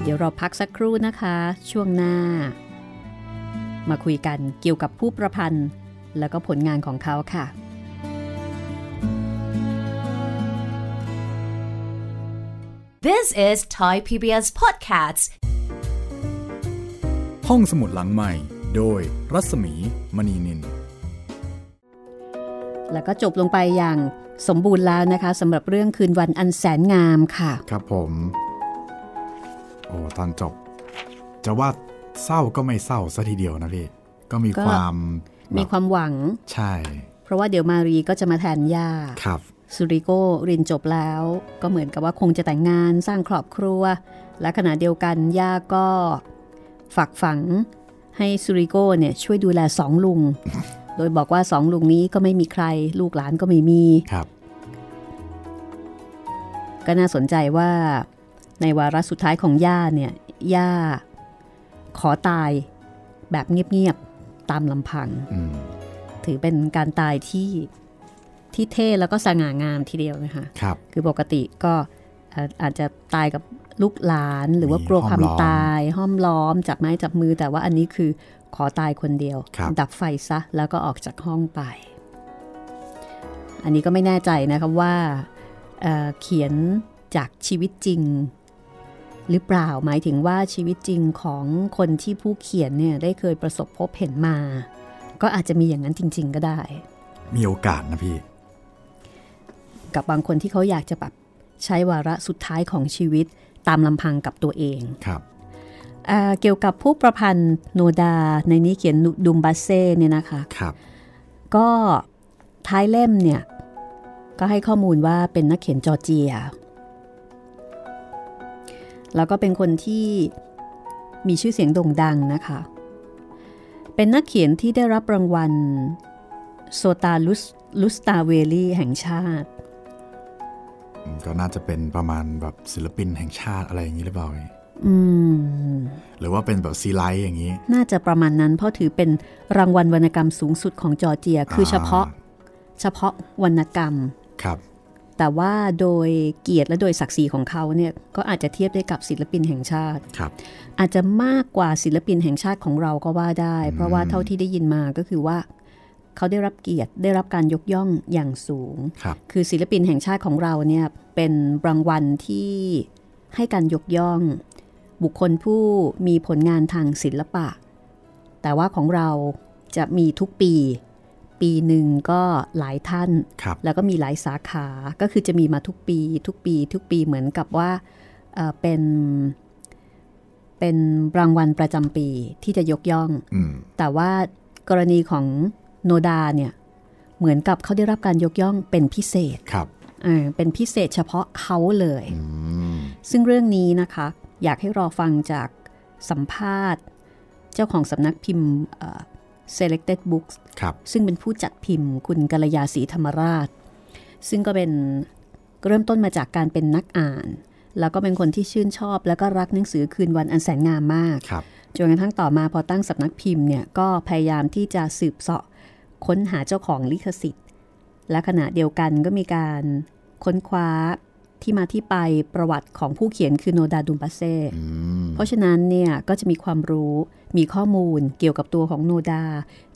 เดี๋ยวเราพักสักครู่นะคะ ช่วงหน้า มาคุยกันเกี่ยวกับผู้ประพันธ์ แล้วก็ผลงานของเขาค่ะ This is Thai PBS Podcasts. ห้องสมุดหลังใหม่ โดยรัศมีมณีนิน แล้วก็จบลงไปอย่างสมบูรณ์แล้วนะคะสำหรับเรื่องคืนวันอันแสนงามค่ะ ครับผม โอ้ตอนจบ จะว่าเศร้าก็ไม่เศร้าซะทีเดียวนะพี่ ก็มีก็ความมีความหวัง ใช่ เพราะว่าเดี๋ยวมารีก็จะมาแทนย่าครับ สุริโกเรียนจบแล้ว ก็เหมือนกับว่าคงจะแต่งงานสร้างครอบครัว และขณะเดียวกันย่าก็ฝักฝังให้สุริโกเนี่ยช่วยดูแลสองลุง โดยบอกว่าสองลุงนี้ก็ไม่มีใคร ลูกหลานก็ไม่มีครับ ก็น่าสนใจว่าในวาระสุดท้ายของย่าเนี่ยย่าขอตายแบบเงียบๆตามลำพังอืมถือเป็นการตายที่ ที่เท่แล้วก็สง่างามทีเดียวนะคะครับคือปกติก็อาอาจจะตายกับลูกหลานหรือว่ากลัวความห้อมล้อมตายห้อมล้อมจับไม้จับมือ แต่ว่าอันนี้คือขอตายคนเดียวครับดับไฟซะแล้วก็ออกจากห้องไป อันนี้ก็ไม่แน่ใจนะคะว่าเอ่อเขียนจากชีวิตจริง หรือเปล่าหมายถึงว่าชีวิตจริงของคนที่ผู้เขียนเนี่ยได้เคยประสบพบเห็นมา ก็อาจจะมีอย่างนั้นจริง ๆ ก็ได้ มีโอกาสนะพี่ กับบางคนที่เขาอยากจะแบบใช้วาระสุดท้ายของชีวิตตามลำพังกับตัวเองครับเออเกี่ยวกับผู้ประพันธ์โนดาในนี้เขียนดุมบัสเซ่เนี่ยนะคะครับ ก็ท้ายเล่มเนี่ยก็ให้ข้อมูลว่าเป็นนักเขียนจอร์เจีย แล้วก็เป็นคนที่มีชื่อเสียงโด่งดังนะคะ เป็นนักเขียนที่ได้รับรางวัลโซตาลุสลุสตาเวลีแห่งชาติ ก็น่าจะเป็นประมาณแบบศิลปินแห่งชาติอะไรอย่างนี้หรือเปล่าพี่อืมหรือว่าเป็นแบบซีไรต์อย่างนี้ น่าจะประมาณนั้นเพราะถือเป็นรางวัลวรรณกรรมสูงสุดของจอร์เจีย คือเฉพาะเฉพาะวรรณกรรมครับ แต่ว่าโดยเกียรติและโดยศักดิ์ศรีของเขาเนี่ยก็อาจจะเทียบได้กับศิลปินแห่งชาติครับอาจจะมากกว่าศิลปินแห่งชาติของเราก็ว่าได้ เพราะว่าเท่าที่ได้ยินมาก็คือว่า เขาได้รับเกียรติได้รับการยกย่องอย่างสูงครับคือศิลปินแห่งชาติของเราเนี่ย เป็นรางวัลที่ให้การยกย่อง บุคคลผู้มีผลงานทางศิลปะ แต่ว่าของเราจะมีทุกปี ปีหนึ่งก็หลายท่านครับแล้วก็มีหลายสาขาก็คือจะมีมาทุกปี ทุกปี ทุกปีเหมือนกับว่าเอ่อเป็นเป็นรางวัลประจำปีที่จะยกย่องอืมแต่ว่ากรณีของโนดาเนี่ยเหมือนกับเขาได้รับการยกย่องเป็นพิเศษครับ อ่าเป็นพิเศษเฉพาะเขาเลยอืมซึ่งเรื่องนี้นะคะ อยากให้รอฟังจากสัมภาษณ์ เจ้าของสำนักพิมพ์เอ่อ Selected Books ครับซึ่งเป็นผู้จัดพิมพ์คุณกัลยาศรีธรรมราช ซึ่งก็เป็นเริ่มต้นมาจากการเป็นนักอ่าน แล้วก็เป็นคนที่ชื่นชอบ แล้วก็รักหนังสือคืนวันอันแสนงามมากครับจนกระทั่งต่อมาพอตั้งสำนักพิมพ์เนี่ยก็พยายามที่จะสืบเสาะค้นหาเจ้าของลิขสิทธิ์ และขณะเดียวกันก็มีการค้นคว้าที่มาที่ไปประวัติของผู้เขียนคือโนดาดุมปาเซ่อืมเพราะฉะนั้นเนี่ยก็จะมีความรู้มีข้อมูลเกี่ยวกับตัวของโนดา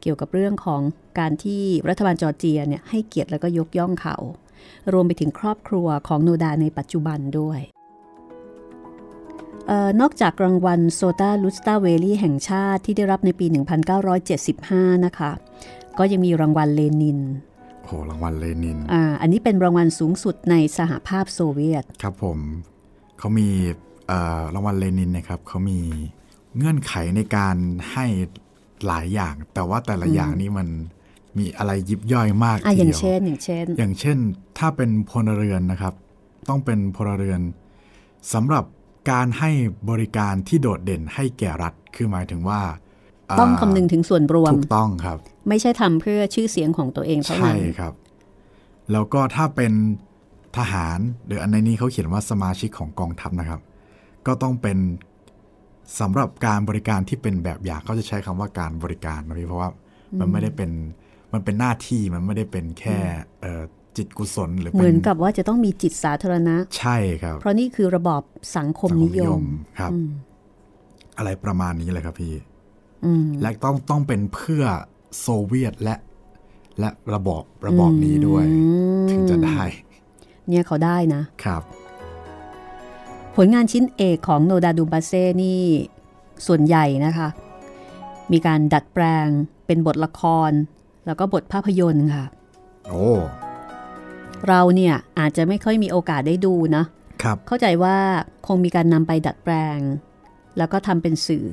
เกี่ยวกับเรื่องของการที่รัฐบาลจอร์เจียเนี่ยให้เกียรติแล้วก็ยกย่องเขา รวมไปถึงครอบครัวของโนดาในปัจจุบันด้วยเออนอกจากรางวัลโซตาลุสตาเวลีแห่งชาติที่ได้รับในปี 1975 นะคะ ก็ยังมีรางวัลเลนิน โหรางวัลเลนินอ่าอันนี้เป็นรางวัลสูงสุดในสหภาพโซเวียต ครับผมเขามีเอ่อรางวัลเลนินนะครับเขามีเงื่อนไขในการให้หลายอย่าง แต่ว่าแต่ละอย่างนี้มันมีอะไรยิบย่อยมากอะทีอย่างเดียวเช่น อย่างเช่น อย่างเช่น ถ้าเป็นพลเรือนนะครับ ต้องเป็นพลเรือนสำหรับการให้บริการที่โดดเด่นให้แก่รัฐ คือหมายถึงว่าาต้องคำนึงถึงส่วนรวม ถูกต้องครับ ไม่ใช่ทำเพื่อชื่อเสียงของตัวเองเท่าใช่นั้นครับ แล้วก็ถ้าเป็นทหารหรืออันในนี้เขาเขียนว่าสมาชิกของกองทัพนะครับ ก็ต้องเป็นสำหรับการบริการที่เป็นแบบอย่างเขาจะใช้คำว่าการบริการนะพี่เพราะว่ามันไม่ได้เป็นมันเป็นหน้าที่มันไม่ได้เป็นแค่เอ่อจิตกุศลหรือเหป็มือนกับว่าจะต้องมีจิตสาธารณะ ใช่ครับ เพราะนี่คือระบอบสังคมสังคนิมยนิยมมครับ อะไรประมาณนี้เลยครับพี่อืมและต้องต้องเป็นเพื่อ โซเวียตและและระบอบระบอบนี้ด้วย ถึงจะได้ เนี่ยเขาได้นะครับ ผลงานชิ้นเอกของโนดาดูมบาเซ่นี่ ส่วนใหญ่นะคะ มีการดัดแปลงเป็นบทละคร แล้วก็บทภาพยนตร์ค่ะ โอ้ เราเนี่ยอาจจะไม่ค่อยมีโอกาสได้ดูนะ ครับ เข้าใจว่าคงมีการนำไปดัดแปลง แล้วก็ทำเป็นสื่อ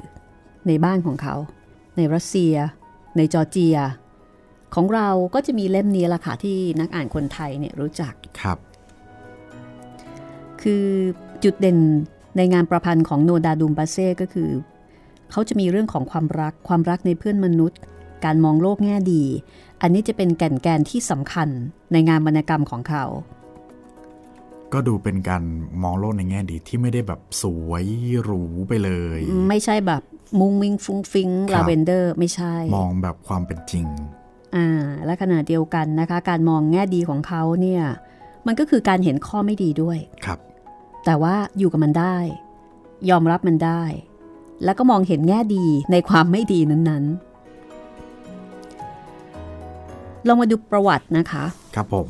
ในบ้านของเขา ในรัสเซีย ในจอร์เจีย ของเราก็จะมีเล่มนี้ละค่ะที่นักอ่านคนไทยเนี่ยรู้จักครับ คือจุดเด่นในงานประพันธ์ของโนดาดูมบาเซ่ก็คือ เขาจะมีเรื่องของความรักความรักในเพื่อนมนุษย์ การมองโลกแง่ดี อันนี้จะเป็นแก่นแกนที่สำคัญในงานวรรณกรรมของเขา ก็ดูเป็นการมองโลกในแง่ดีที่ไม่ได้แบบสวยหรูไปเลย ไม่ใช่แบบมุงมิงฟุ้งฟิงครัลาบเวนเดอร์ไม่ใช่ มองแบบความเป็นจริงอ่าและขณะเดียวกันนะคะ การมองแง่ดีของเขาเนี่ยมันก็คือการเห็นข้อไม่ดีด้วยครับ แต่ว่าอยู่กับมันได้ ยอมรับมันได้ แล้วก็มองเห็นแง่ดีในความไม่ดีนั้นๆลองมาดูประวัตินะคะ ครับผม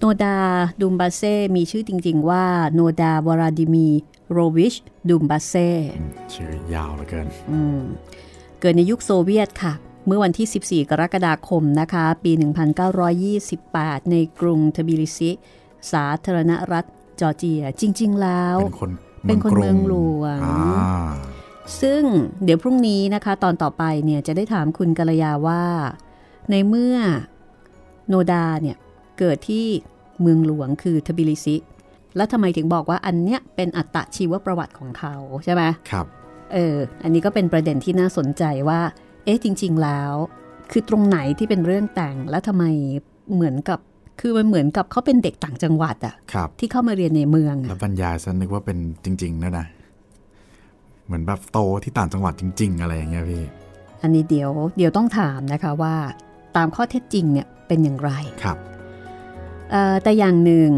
โนดาดูมบาเซ่มีชื่อจริง ๆ ว่าโนดาวราดิมีโรวิชดูมบาเซ่ชื่อยาวเหลือเกินอืมเกิดในยุคโซเวียตค่ะ เมื่อวันที่ 14 กรกฎาคมนะคะ ปี 1928 ในกรุงทบิลิซิ สาธารณรัฐจอร์เจีย จริง ๆ แล้ว เป็นคนเป็นคนกรุเมืองหลวงอ่าซึ่งเดี๋ยวพรุ่งนี้นะคะ ตอนต่อไปเนี่ยจะได้ถามคุณกัลยาว่า ในเมื่อโนดาเนี่ย เกิดที่เมืองหลวงคือทบิลิซิแล้วทำไมถึงบอกว่าอันเนี้ยเป็นอัตชีวประวัติของเขาใช่ไหมครับ เออ อันนี้ก็เป็นประเด็นที่น่าสนใจว่า เอ๊ะจริง ๆ แล้ว คือตรงไหนที่เป็นเรื่องแต่ง แล้วทำไมเหมือนกับ คือมันเหมือนกับเขาเป็นเด็กต่างจังหวัดอะครับที่เข้ามาเรียนในเมืองแล้อะวบรรยายฉันนึกว่าเป็นจริงๆนะนะ เหมือนแบบโตที่ต่างจังหวัดจริง ๆ อะไรอย่างเงี้ยพี่ อันนี้เดี๋ยวเดี๋ยวต้องถามนะคะว่า ตามข้อเท็จจริงเนี่ยเป็นอย่างไร ครับเอ่อ แต่อย่างหนึ่ง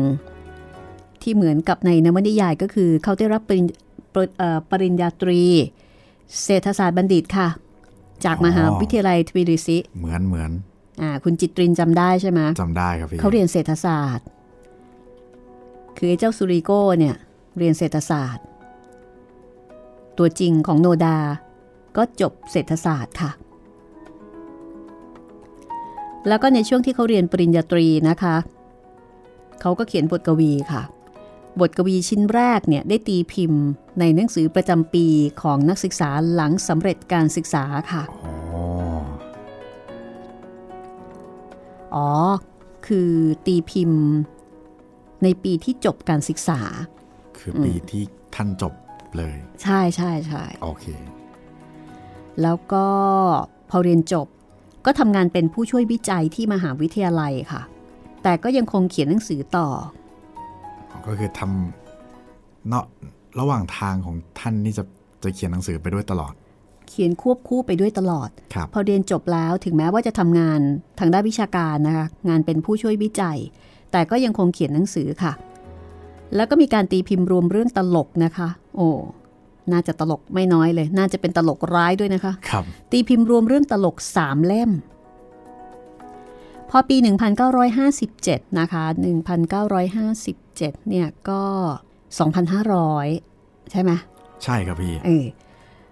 ที่เหมือนกับในนวนิยายก็คือเขาได้รับปริญปริเอ่อปริญญาตรี เศรษฐศาสตร์บัณฑิตค่ะ จากอ๋อมหาวิทยาลัยทบิลิซิเหมือนเหมือนอ่าคุณจิตรินจำได้ใช่ไหมจำได้ครับพี่เขาเรียนเศรษฐศาสตร์ คือไอ้เจ้าซูริโก้เนี่ยเรียนเศรษฐศาสตร์ ตัวจริงของโนดา ก็จบเศรษฐศาสตร์ค่ะ แล้วก็ในช่วงที่เขาเรียนปริญญาตรีนะคะเขาก็เขียนบทกวีค่ะ บทกวีชิ้นแรกเนี่ยได้ตีพิมพ์ในหนังสือประจำปีของนักศึกษาหลังสำเร็จการศึกษาค่ะอ๋ออ๋อ คือตีพิมพ์ในปีที่จบการศึกษา คือปีที่ท่านจบเลย ใช่ใช่ใช่โอเค แล้วก็พอเรียนจบก็ทำงานเป็นผู้ช่วยวิจัยที่มหาวิทยาลัยค่ะ แต่ก็ยังคงเขียนหนังสือต่อ ก็คือทำเนาะระหว่างทางของท่านนี่จะจะเขียนหนังสือไปด้วยตลอด เขียนควบคู่ไปด้วยตลอดครับพอเรียนจบแล้วถึงแม้ว่าจะทำงานทางด้านวิชาการนะคะงานเป็นผู้ช่วยวิจัย แต่ก็ยังคงเขียนหนังสือค่ะ แล้วก็มีการตีพิมพ์รวมเรื่องตลกนะคะ โอ้น่าจะตลกไม่น้อยเลย น่าจะเป็นตลกร้ายด้วยนะคะครับตีพิมพ์รวมเรื่องตลก3เล่ม พอปี 1957 นะคะ 1957 เนี่ยก็ 2,500 ใช่ไหมใช่ครับพี่เออ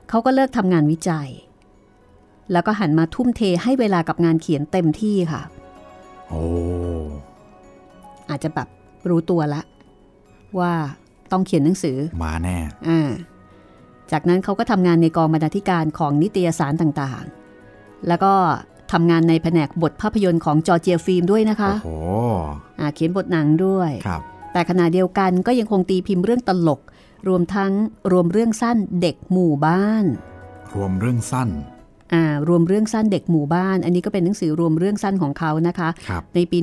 เขาก็เลิกทำงานวิจัย แล้วก็หันมาทุ่มเทให้เวลากับงานเขียนเต็มที่ค่ะ โอ้อาจจะแบบรู้ตัวละ ว่าต้องเขียนหนังสือ มาแน่อ่าจากนั้นเขาก็ทำงานในกองบรรณาธิการของนิตยสารต่างๆ แล้วก็ ทำงานในแผนกบทภาพยนตร์ของจอร์เจียฟิล์มด้วยนะคะ โอ้โหอ่าเขียนบทหนังด้วยครับ แต่ขณะเดียวกันก็ยังคงตีพิมพ์เรื่องตลก รวมทั้งรวมเรื่องสั้นเด็กหมู่บ้าน รวมเรื่องสั้นอ่ารวมเรื่องสั้นเด็กหมู่บ้าน อันนี้ก็เป็นหนังสือรวมเรื่องสั้นของเขานะคะครับในปี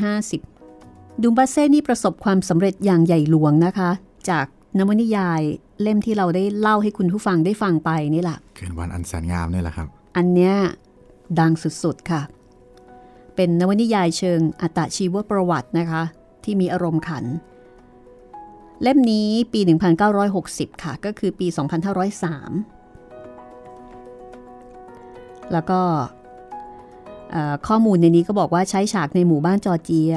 1950 ดุมบาเซ่นี่ประสบความสำเร็จอย่างใหญ่หลวงนะคะ จากนวนิยายเล่มที่เราได้เล่าให้คุณผู้ฟังได้ฟังไปนี่แหละคืนวันอันแสนงามนี่แหละครับ อันเนี้ย ดังสุดๆค่ะ เป็นนวนิยายเชิงอัตชีวประวัตินะคะ ที่มีอารมณ์ขัน เล่มนี้ปี 1960 ค่ะ ก็คือปี 2503 แล้วก็เอ่อข้อมูลในนี้ก็บอกว่าใช้ฉากในหมู่บ้านจอร์เจีย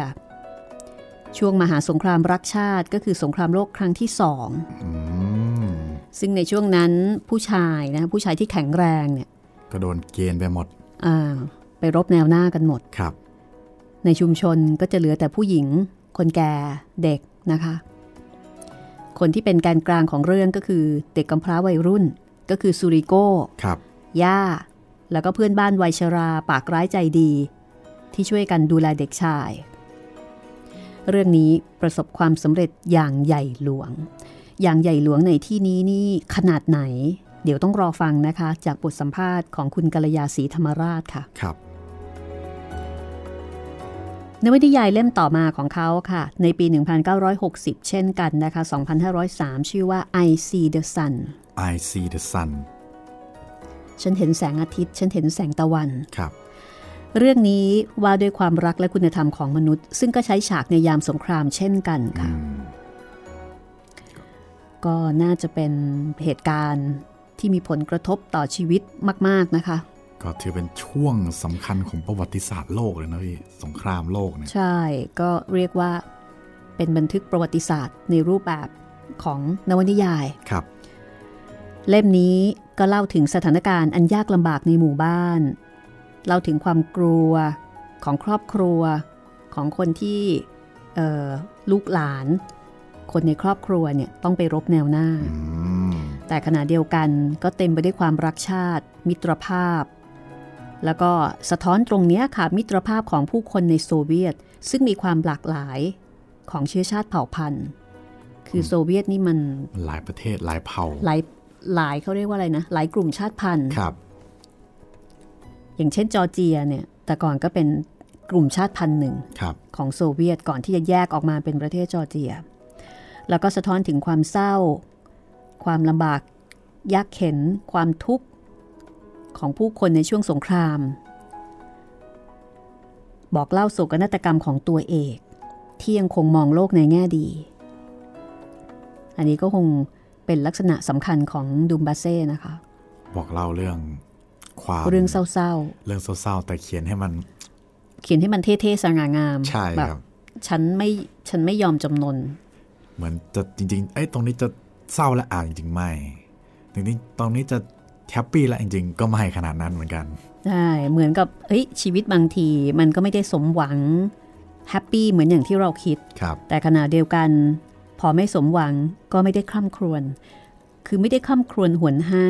ช่วงมหาสงครามรักชาติก็คือสงครามโลกครั้งที่สองอืมซึ่งในช่วงนั้นผู้ชายนะผู้ชายที่แข็งแรงเนี่ยก็โดนเกณฑ์ไปหมด อ่าไปรบแนวหน้ากันหมดครับ ในชุมชนก็จะเหลือแต่ผู้หญิง คนแก่เด็กนะคะ คนที่เป็นแกนกลางของเรื่องก็คือเด็กกำพร้าวัยรุ่น ก็คือซูริโก้ครับย่า แล้วก็เพื่อนบ้านวัยชราปากร้ายใจดี ที่ช่วยกันดูแลเด็กชาย เรื่องนี้ประสบความสำเร็จอย่างใหญ่หลวง อย่างใหญ่หลวงในที่นี้นี่ขนาดไหน เดี๋ยวต้องรอฟังนะคะ จากบทสัมภาษณ์ของคุณกัลยาศรีธรรมราชค่ะ ครับ นวนิยายเล่มต่อมาของเขาค่ะ ในปี 1960 เช่นกันนะคะ 2503 ชื่อว่า I See the Sun I see the sun ฉันเห็นแสงอาทิตย์ ฉันเห็นแสงตะวัน ครับ เรื่องนี้ว่าด้วยความรักและคุณธรรมของมนุษย์ ซึ่งก็ใช้ฉากในยามสงครามเช่นกันอืค่ะมก็น่าจะเป็นเหตุการณ์ ที่มีผลกระทบต่อชีวิตมาก ๆ นะคะ ก็ถือเป็นช่วงสำคัญของประวัติศาสตร์โลกเลยนะพี่สงครามโลกเนี่ยใช่ก็เรียกว่าเป็นบันทึกประวัติศาสตร์ในรูปแบบของนวนิยายครับ เล่มนี้ก็เล่าถึงสถานการณ์อันยากลำบากในหมู่บ้าน เล่าถึงความกลัวของครอบครัวของคนที่เอ่อลูกหลาน คนในครอบครัวเนี่ยต้องไปรบแนวหน้าอืม แต่ขณะเดียวกันก็เต็มไปด้วยความรักชาติ มิตรภาพ แล้วก็สะท้อนตรงเนี้ยค่ะมิตรภาพของผู้คนในโซเวียต ซึ่งมีความหลากหลายของเชื้อชาติเผ่าพันธุ์ คือโซเวียตนี่มันหลายประเทศหลายเผ่าหลายหลายเขาเรียกว่าอะไรนะหลายกลุ่มชาติพันธุ์ครับ อย่างเช่นจอร์เจียเนี่ยแต่ก่อนก็เป็นกลุ่มชาติพันธุ์หนึ่งครับของโซเวียตก่อนที่จะแยกออกมาเป็นประเทศจอร์เจีย แล้วก็สะท้อนถึงความเศร้า ความลำบากยากเข็น ความทุกข์ ของผู้คนในช่วงสงคราม บอกเล่าโศกนาฏกรรมของตัวเอกที่ยังคงมองโลกในแง่ดี อันนี้ก็คงเป็นลักษณะสำคัญของดุมบาเซ่นะคะ บอกเล่าเรื่องความเรื่องเศร้าเรื่องเศร้าๆ แต่เขียนให้มันๆเขียนให้มันเท่ๆ สง่างาม ใช่แบบครับฉันไม่ ฉันไม่ยอมจำนน เหมือนจะจริงๆเอ้ยตรงนี้จะ เศร้าและอ่านจริงๆไม่จริงๆตรงนี้จะแฮปปี้และจริงๆ ก็ไม่ขนาดนั้นเหมือนกันใช่เหมือนกับเฮ้ยชีวิตบางทีมันก็ไม่ได้สมหวังแฮปปี้เหมือนอย่างที่เราคิดครับแต่ขณะเดียวกัน พอไม่สมหวังก็ไม่ได้คร่ำครวญคือไม่ได้คร่ำครวญหวนให้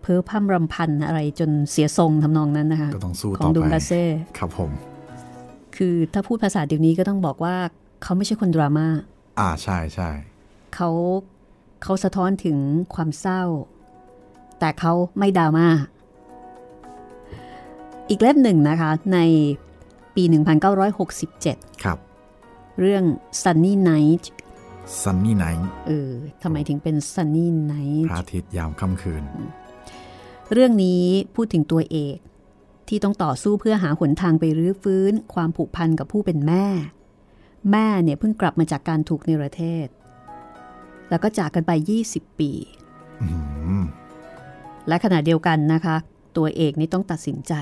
เพ้อพร่ำรำพันอะไรจนเสียทรงทำนองนั้นนะคะก็ต้องสู้ขอต่งอดุงไปกาเซ่ครับผม คือถ้าพูดภาษาเดี๋ยวนี้ก็ต้องบอกว่าเขาไม่ใช่คนดราม่าอ่าใช่ใช่เขา เขาสะท้อนถึงความเศร้า แต่เขาไม่ดราม่า อีกเล่มหนึ่งนะคะ ในปี 1967 ครับ เรื่อง Sunny Night ซันนี่ไนท์เออทำไมถึงเป็น Sunny พ Night ระอาทิตย์ยามค่ำคืน เรื่องนี้พูดถึงตัวเอกที่ต้องต่อสู้เพื่อหาหนทางไปรื้อฟื้น ความผูกพันกับผู้เป็นแม่ แม่เนี่ยเพิ่งกลับมาจากการถูกเนรเทศ แล้วก็จากกันไป 20 ปีอืมและขณะเดียวกันนะคะ ตัวเอกนี่ต้องตัดสินใจ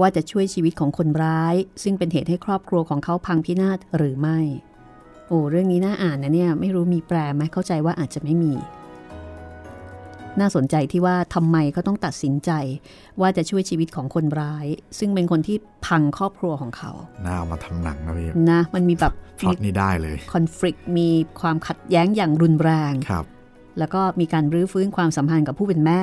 ว่าจะช่วยชีวิตของคนร้าย ซึ่งเป็นเหตุให้ครอบครัวของเขาพังพินาศหรือไม่ โอ้เรื่องนี้น่าอ่านนะเนี่ย ไม่รู้มีแปลไหมเข้าใจว่าอาจจะไม่มี น่าสนใจที่ว่าทำไมเขาต้องตัดสินใจ ว่าจะช่วยชีวิตของคนร้าย ซึ่งเป็นคนที่พังครอบครัวของเขา น่าเอามาทำหนังนะพี่นะ มันมีแบบพล็อตนี่ได้เลยคอนฟ lict มีความขัดแย้งอย่างรุนแรงครับ แล้วก็มีการรื้อฟื้นความสัมพันธ์กับผู้เป็นแม่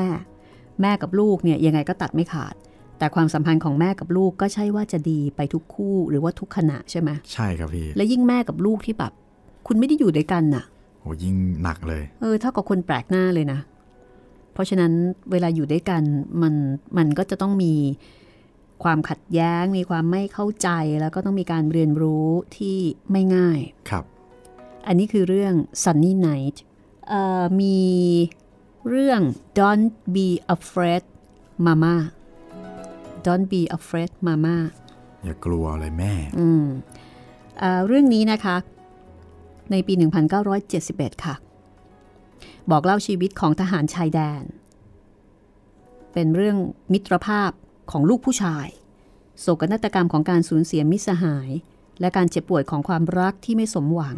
แม่กับลูกเนี่ยยังไงก็ตัดไม่ขาด แต่ความสัมพันธ์ของแม่กับลูกก็ใช่ว่าจะดีไปทุกคู่หรือว่าทุกขณะใช่ไหมใช่ครับพี่และยิ่งแม่กับลูกที่แบบคุณไม่ได้อยู่ด้วยกันน่ะโหยิ่งหนักเลย เออเท่ากับคนแปลกหน้าเลยนะเพ ราะฉะนั้นเวลาอยู่ด้วยกันมันมันก็จะต้องมีความขัดแย้ง มีความไม่เข้าใจแล้วก็ต้องมีการเรียนรู้ที่ไม่ง่ายครับ อันนี้คือเรื่อง Sunny Night เอ่อมีเรื่อง Don't be afraid Mama Don't be afraid Mama อย่ากลัวเลยแม่อืมเอ่อเรื่องนี้นะคะ ในปี 1971 ค่ะ บอกเล่าชีวิตของทหารชายแดน เป็นเรื่องมิตรภาพของลูกผู้ชาย โศกนาฏกรรมของการสูญเสียมิตรสหาย และการเจ็บป่วยของความรักที่ไม่สมหวัง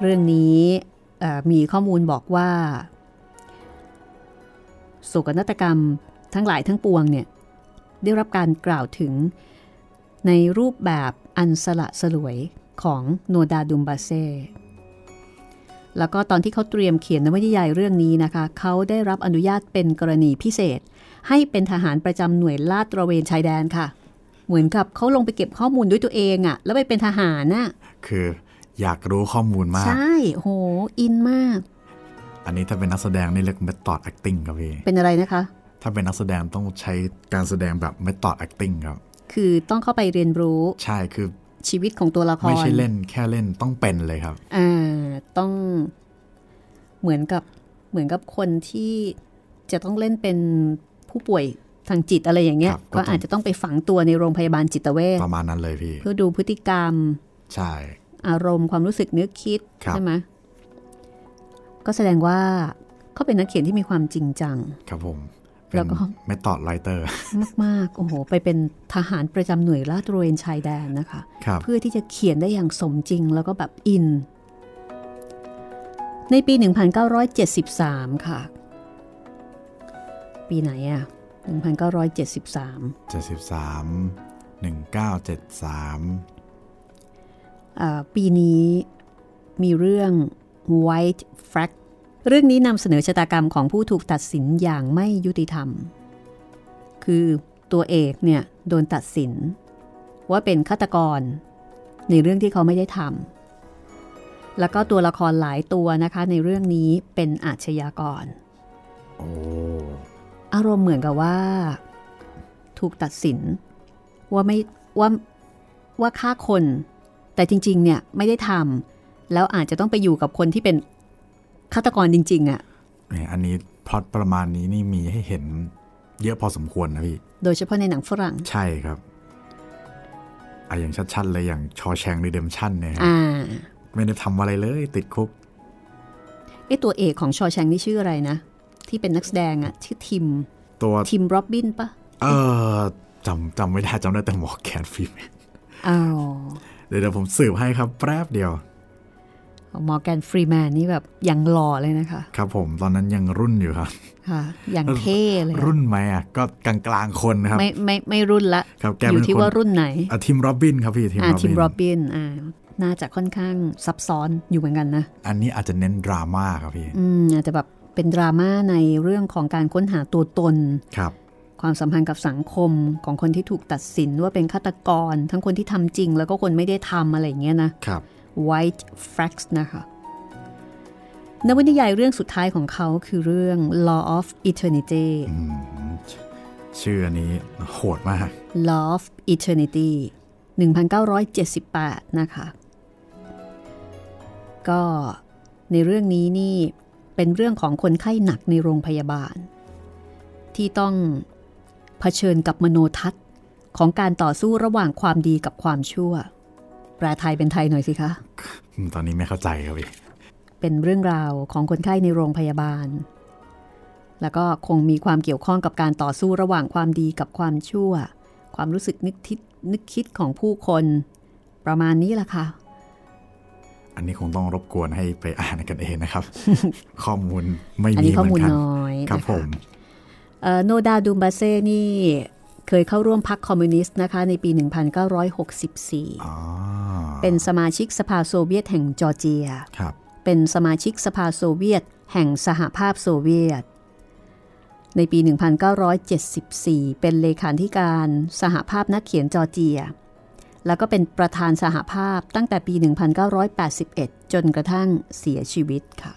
เรื่องนี้มีข้อมูลบอกว่า โศกนาฏกรรมทั้งหลายทั้งปวงเนี่ยได้รับการกล่าวถึงในรูปแบบอันสละสลวยของโนดาดุมบาเซ แล้วก็ตอนที่เขาเตรียมเขียนนวนิยายเรื่องนี้นะคะเขาได้รับอนุญาตเป็นกรณีพิเศษ ให้เป็นทหารประจำหน่วยลาดตระเวนชายแดนค่ะ เหมือนกับเขาลงไปเก็บข้อมูลด้วยตัวเองอะแล้วไปเป็นทหารน่ะคืออยากรู้ข้อมูลมาก ใช่โหอินมาก อันนี้ถ้าเป็นนักแสดงนี่เรียก method acting ครับพี่เป็นอะไรนะคะ ถ้าเป็นนักแสดงต้องใช้การแสดงแบบ method acting ครับคือต้องเข้าไปเรียนรู้ ใช่คือ ชีวิตของตัวละคร ไม่ใช่เล่นแค่เล่นต้องเป็นเลยครับอ่าต้องเหมือนกับเหมือนกับคนที่จะต้องเล่นเป็นผู้ป่วยทางจิตอะไรอย่างเงี้ยครับก็ก็ต้องอาจจะต้องไปฝังตัวในโรงพยาบาลจิตเวชประมาณนั้นเลยพี่ เพื่อดูพฤติกรรม ใช่ อารมณ์ความรู้สึกนึกคิดครับใช่ไหมก็แสดงว่าเขาเป็นนักเขียนที่มีความจริงจัง ครับผมเป็ แล้นวก็ method writer มาก ๆ โอ้โห ไปเป็นทหารประจำหน่วยลาดตระเวนชายแดนนะคะครับเพื่อที่จะเขียนได้อย่างสมจริงแล้วก็แบบอิน ในปี 1973 ค่ะ ปีไหนอะ1973 73 1973อ่าปีนี้มีเรื่อง White Flag เรื่องนี้นำเสนอชะตากรรมของผู้ถูกตัดสินอย่างไม่ยุติธรรม คือตัวเอกเนี่ยโดนตัดสิน ว่าเป็นฆาตกร ในเรื่องที่เขาไม่ได้ทำแล้วก็ตัวละครหลายตัวนะคะในเรื่องนี้เป็นอาชญากรโอ้อารมณ์เหมือนกับว่า ถูกตัดสิน ว่าไม่ว่าว่าฆ่าคน แต่จริง ๆ เนี่ยไม่ได้ทำแล้วอาจจะต้องไปอยู่กับคนที่เป็น ฆาตกรจริง ๆอะ่ะเนี่ยอันนี้พล็อตประมาณนี้นี่มีให้เห็นเยอะพอสมควรนะพี่ โดยเฉพาะในหนังฝรั่ง ใช่ครับอะอย่างชัดๆเลยอย่าง Shawshank Redemption เนี่ยครับอ่าไม่ได้ทำอะไรเลยติดคุกเอะตัวเอกของ Shawshank นี่ชื่ออะไรนะ ที่เป็นนักแสดงอะ่ะชื่อทิม ตัวทิมโรบบินปะเออจำจำไม่ได้จำได้แต่มอร์แกนฟรีแมนอ้าวเดี๋ยวเดี๋ยวผมสืบให้ครับแป๊บเดียว มอร์แกนฟรีแมนนี่แบบยังหล่อเลยนะคะ ครับผมตอนนั้นยังรุ่นอยู่ครับค่ะอย่างเท่เลยอะรุ่นไหมอะก็กลางๆคนนะครับไม่ไม่ไม่รุ่นละครับแกอเป็ยู่นที่คนว่ารุ่นไหนอะทีมโรบินครับพี่ทีมอ่าโรทิมบินโรบบินอ่าน่าจะค่อนข้างซับซ้อนอยู่เหมือนกันนะ อันนี้อาจจะเน้นดราม่าครับพี่อืมอาจจะแบบเป็นดราม่าในเรื่องของการค้นหาตัวตนครับ ความสัมพันธ์กับสังคมของคนที่ถูกตัดสินว่าเป็นฆาตกร ทั้งคนที่ทำจริง แล้วก็คนไม่ได้ทำอะไรอย่างเงี้ยนะครับ White Flags นะคะนวนิยายเรื่องสุดท้ายของเขาคือเรื่อง Law of Eternity อืมชื่ออันนี้โหดมาก Law of Eternity 1978 นะคะ ก็ในเรื่องนี้นี่เป็นเรื่องของคนไข้หนักในโรงพยาบาล ที่ต้องเผชิญกับมโนทัศน์ของการต่อสู้ระหว่างความดีกับความชั่ว แปลไทยเป็นไทยหน่อยสิคะอืมตอนนี้ไม่เข้าใจครับพี่เป็นเรื่องราวของคนไข้ในโรงพยาบาล แล้วก็คงมีความเกี่ยวข้องกับการต่อสู้ระหว่างความดีกับความชั่ว ความรู้สึกนึกคิดนึกคิดของผู้คน ประมาณนี้แหละค่ะ อันนี้คงต้องรบกวนให้ไปอ่านกันเองนะครับ ข้อมูลไม่อันมีนี้เหข้อมือมูลนกันน้อยครับนะะผมเอ่อโนดาดูมบาเซ่นี่ เคยเข้าร่วมพรรคคอมมิวนิสต์นะคะในปี 1964อ๋อเป็นสมาชิกสภาโซเวียตแห่งจอร์เจียครับเป็นสมาชิกสภาโซเวียต แห่งสหภาพโซเวียต ในปี 1974 เป็นเลขาธิการสหภาพนักเขียนจอร์เจีย แล้วก็เป็นประธานสหภาพตั้งแต่ปี 1981 จนกระทั่งเสียชีวิตค่ะ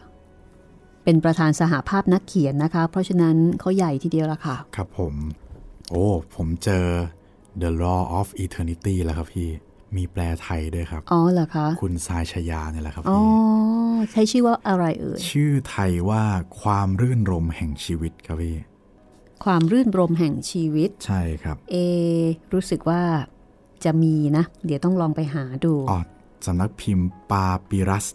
เป็นประธานสหภาพนักเขียนนะคะ เพราะฉะนั้นเขาใหญ่ทีเดียวละค่ะ ครับผม โอ้ ผมเจอ The Law of Eternity แล้วครับพี่ มีแปลไทยด้วยครับ อ๋อเหรอคะ คุณทรายชยาเนี่ยแหละครับอ๋อพี่ใช้ชื่อว่าอะไรเอ่ย ชื่อไทยว่าความรื่นรมแห่งชีวิตครับพี่ ความรื่นรมแห่งชีวิต ใช่ครับ เอ รู้สึกว่าจะมีนะ เดี๋ยวต้องลองไปหาดู อ๋อสำนักพิมพ์ปาปิรัส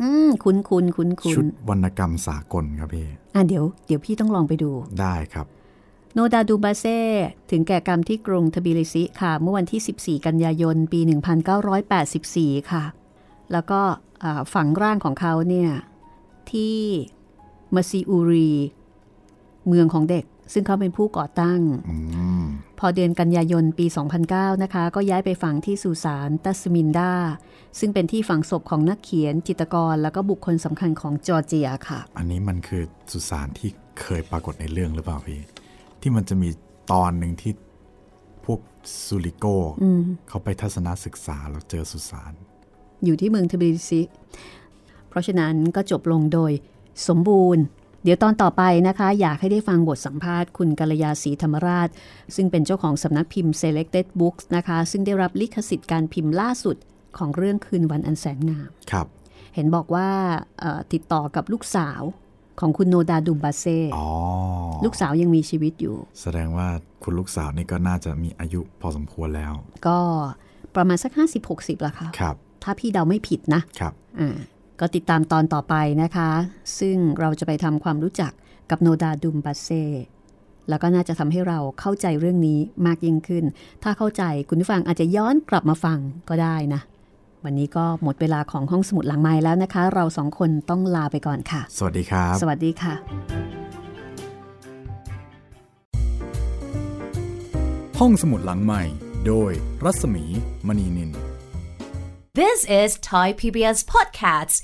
อืมคุ้นคุ้นคุ้นคุ้ชุนดวรรณกรรมสากลครับพี่ อะเดี๋ยว เดี๋ยวพี่ต้องลองไปดู ได้ครับ โนดาดูบาเซ่ถึงแก่กรรมที่กรุงทบิลิซิค่ะ เมื่อวันที่ 14 กันยายน ปี 1984 ค่ะ แล้วก็อ่าฝังร่างของเขาเนี่ยที่มาซิอูรี เมืองของเด็ก ซึ่งเขาเป็นผู้ก่อตั้งอืมพอเดือนกันยายนปี 2009 นะคะ ก็ย้ายไปฝังที่สุสานตัสมินดา ซึ่งเป็นที่ฝังศพของนักเขียนจิตรกร แล้วก็บุคคลสำคัญของจอร์เจียค่ะ อันนี้มันคือสุสานที่เคยปรากฏในเรื่องหรือเปล่าพี่ ที่มันจะมีตอนหนึ่งที่พวกซูริโกเขาไปทัศนศึกษาแล้วเจอสุสาน อยู่ที่เมืองทบิลิซิเพราะฉะนั้นก็จบลงโดยสมบูรณ์ เดี๋ยวตอนต่อไปนะคะ อยากให้ได้ฟังบทสัมภาษณ์คุณกัลยาศรีธรรมราช ซึ่งเป็นเจ้าของสำนักพิมพ์ Selected Books นะคะ ซึ่งได้รับลิขสิทธิ์การพิมพ์ล่าสุดของเรื่องคืนวันอันแสนงาม ครับ เห็นบอกว่าเอ่อติดต่อกับลูกสาว ของคุณโนดาดุมบาเซ่อ๋อลูกสาวยังมีชีวิตอยู่ แสดงว่าคุณลูกสาวนี่ก็น่าจะมีอายุพอสมควรแล้ว ก็ประมาณสัก 50-60ละค่ะครับ ถ้าพี่เดาไม่ผิดนะครับอ่าก็ติดตามตอนต่อไปนะคะ ซึ่งเราจะไปทำความรู้จักกับโนดาดุมบาเซ่แล้วก็น่าจะทำให้เราเข้าใจเรื่องนี้มากยิ่งขึ้น ถ้าเข้าใจคุณผู้ฟังอาจจะย้อนกลับมาฟังก็ได้นะ วันนี้ก็หมดเวลาของห้องสมุดหลังไม้แล้วนะคะ เราสองคนต้องลาไปก่อนค่ะ สวัสดีครับ สวัสดีค่ะ ห้องสมุดหลังใหม่โดยรัศมีมณีนิน This is Thai PBS Podcasts.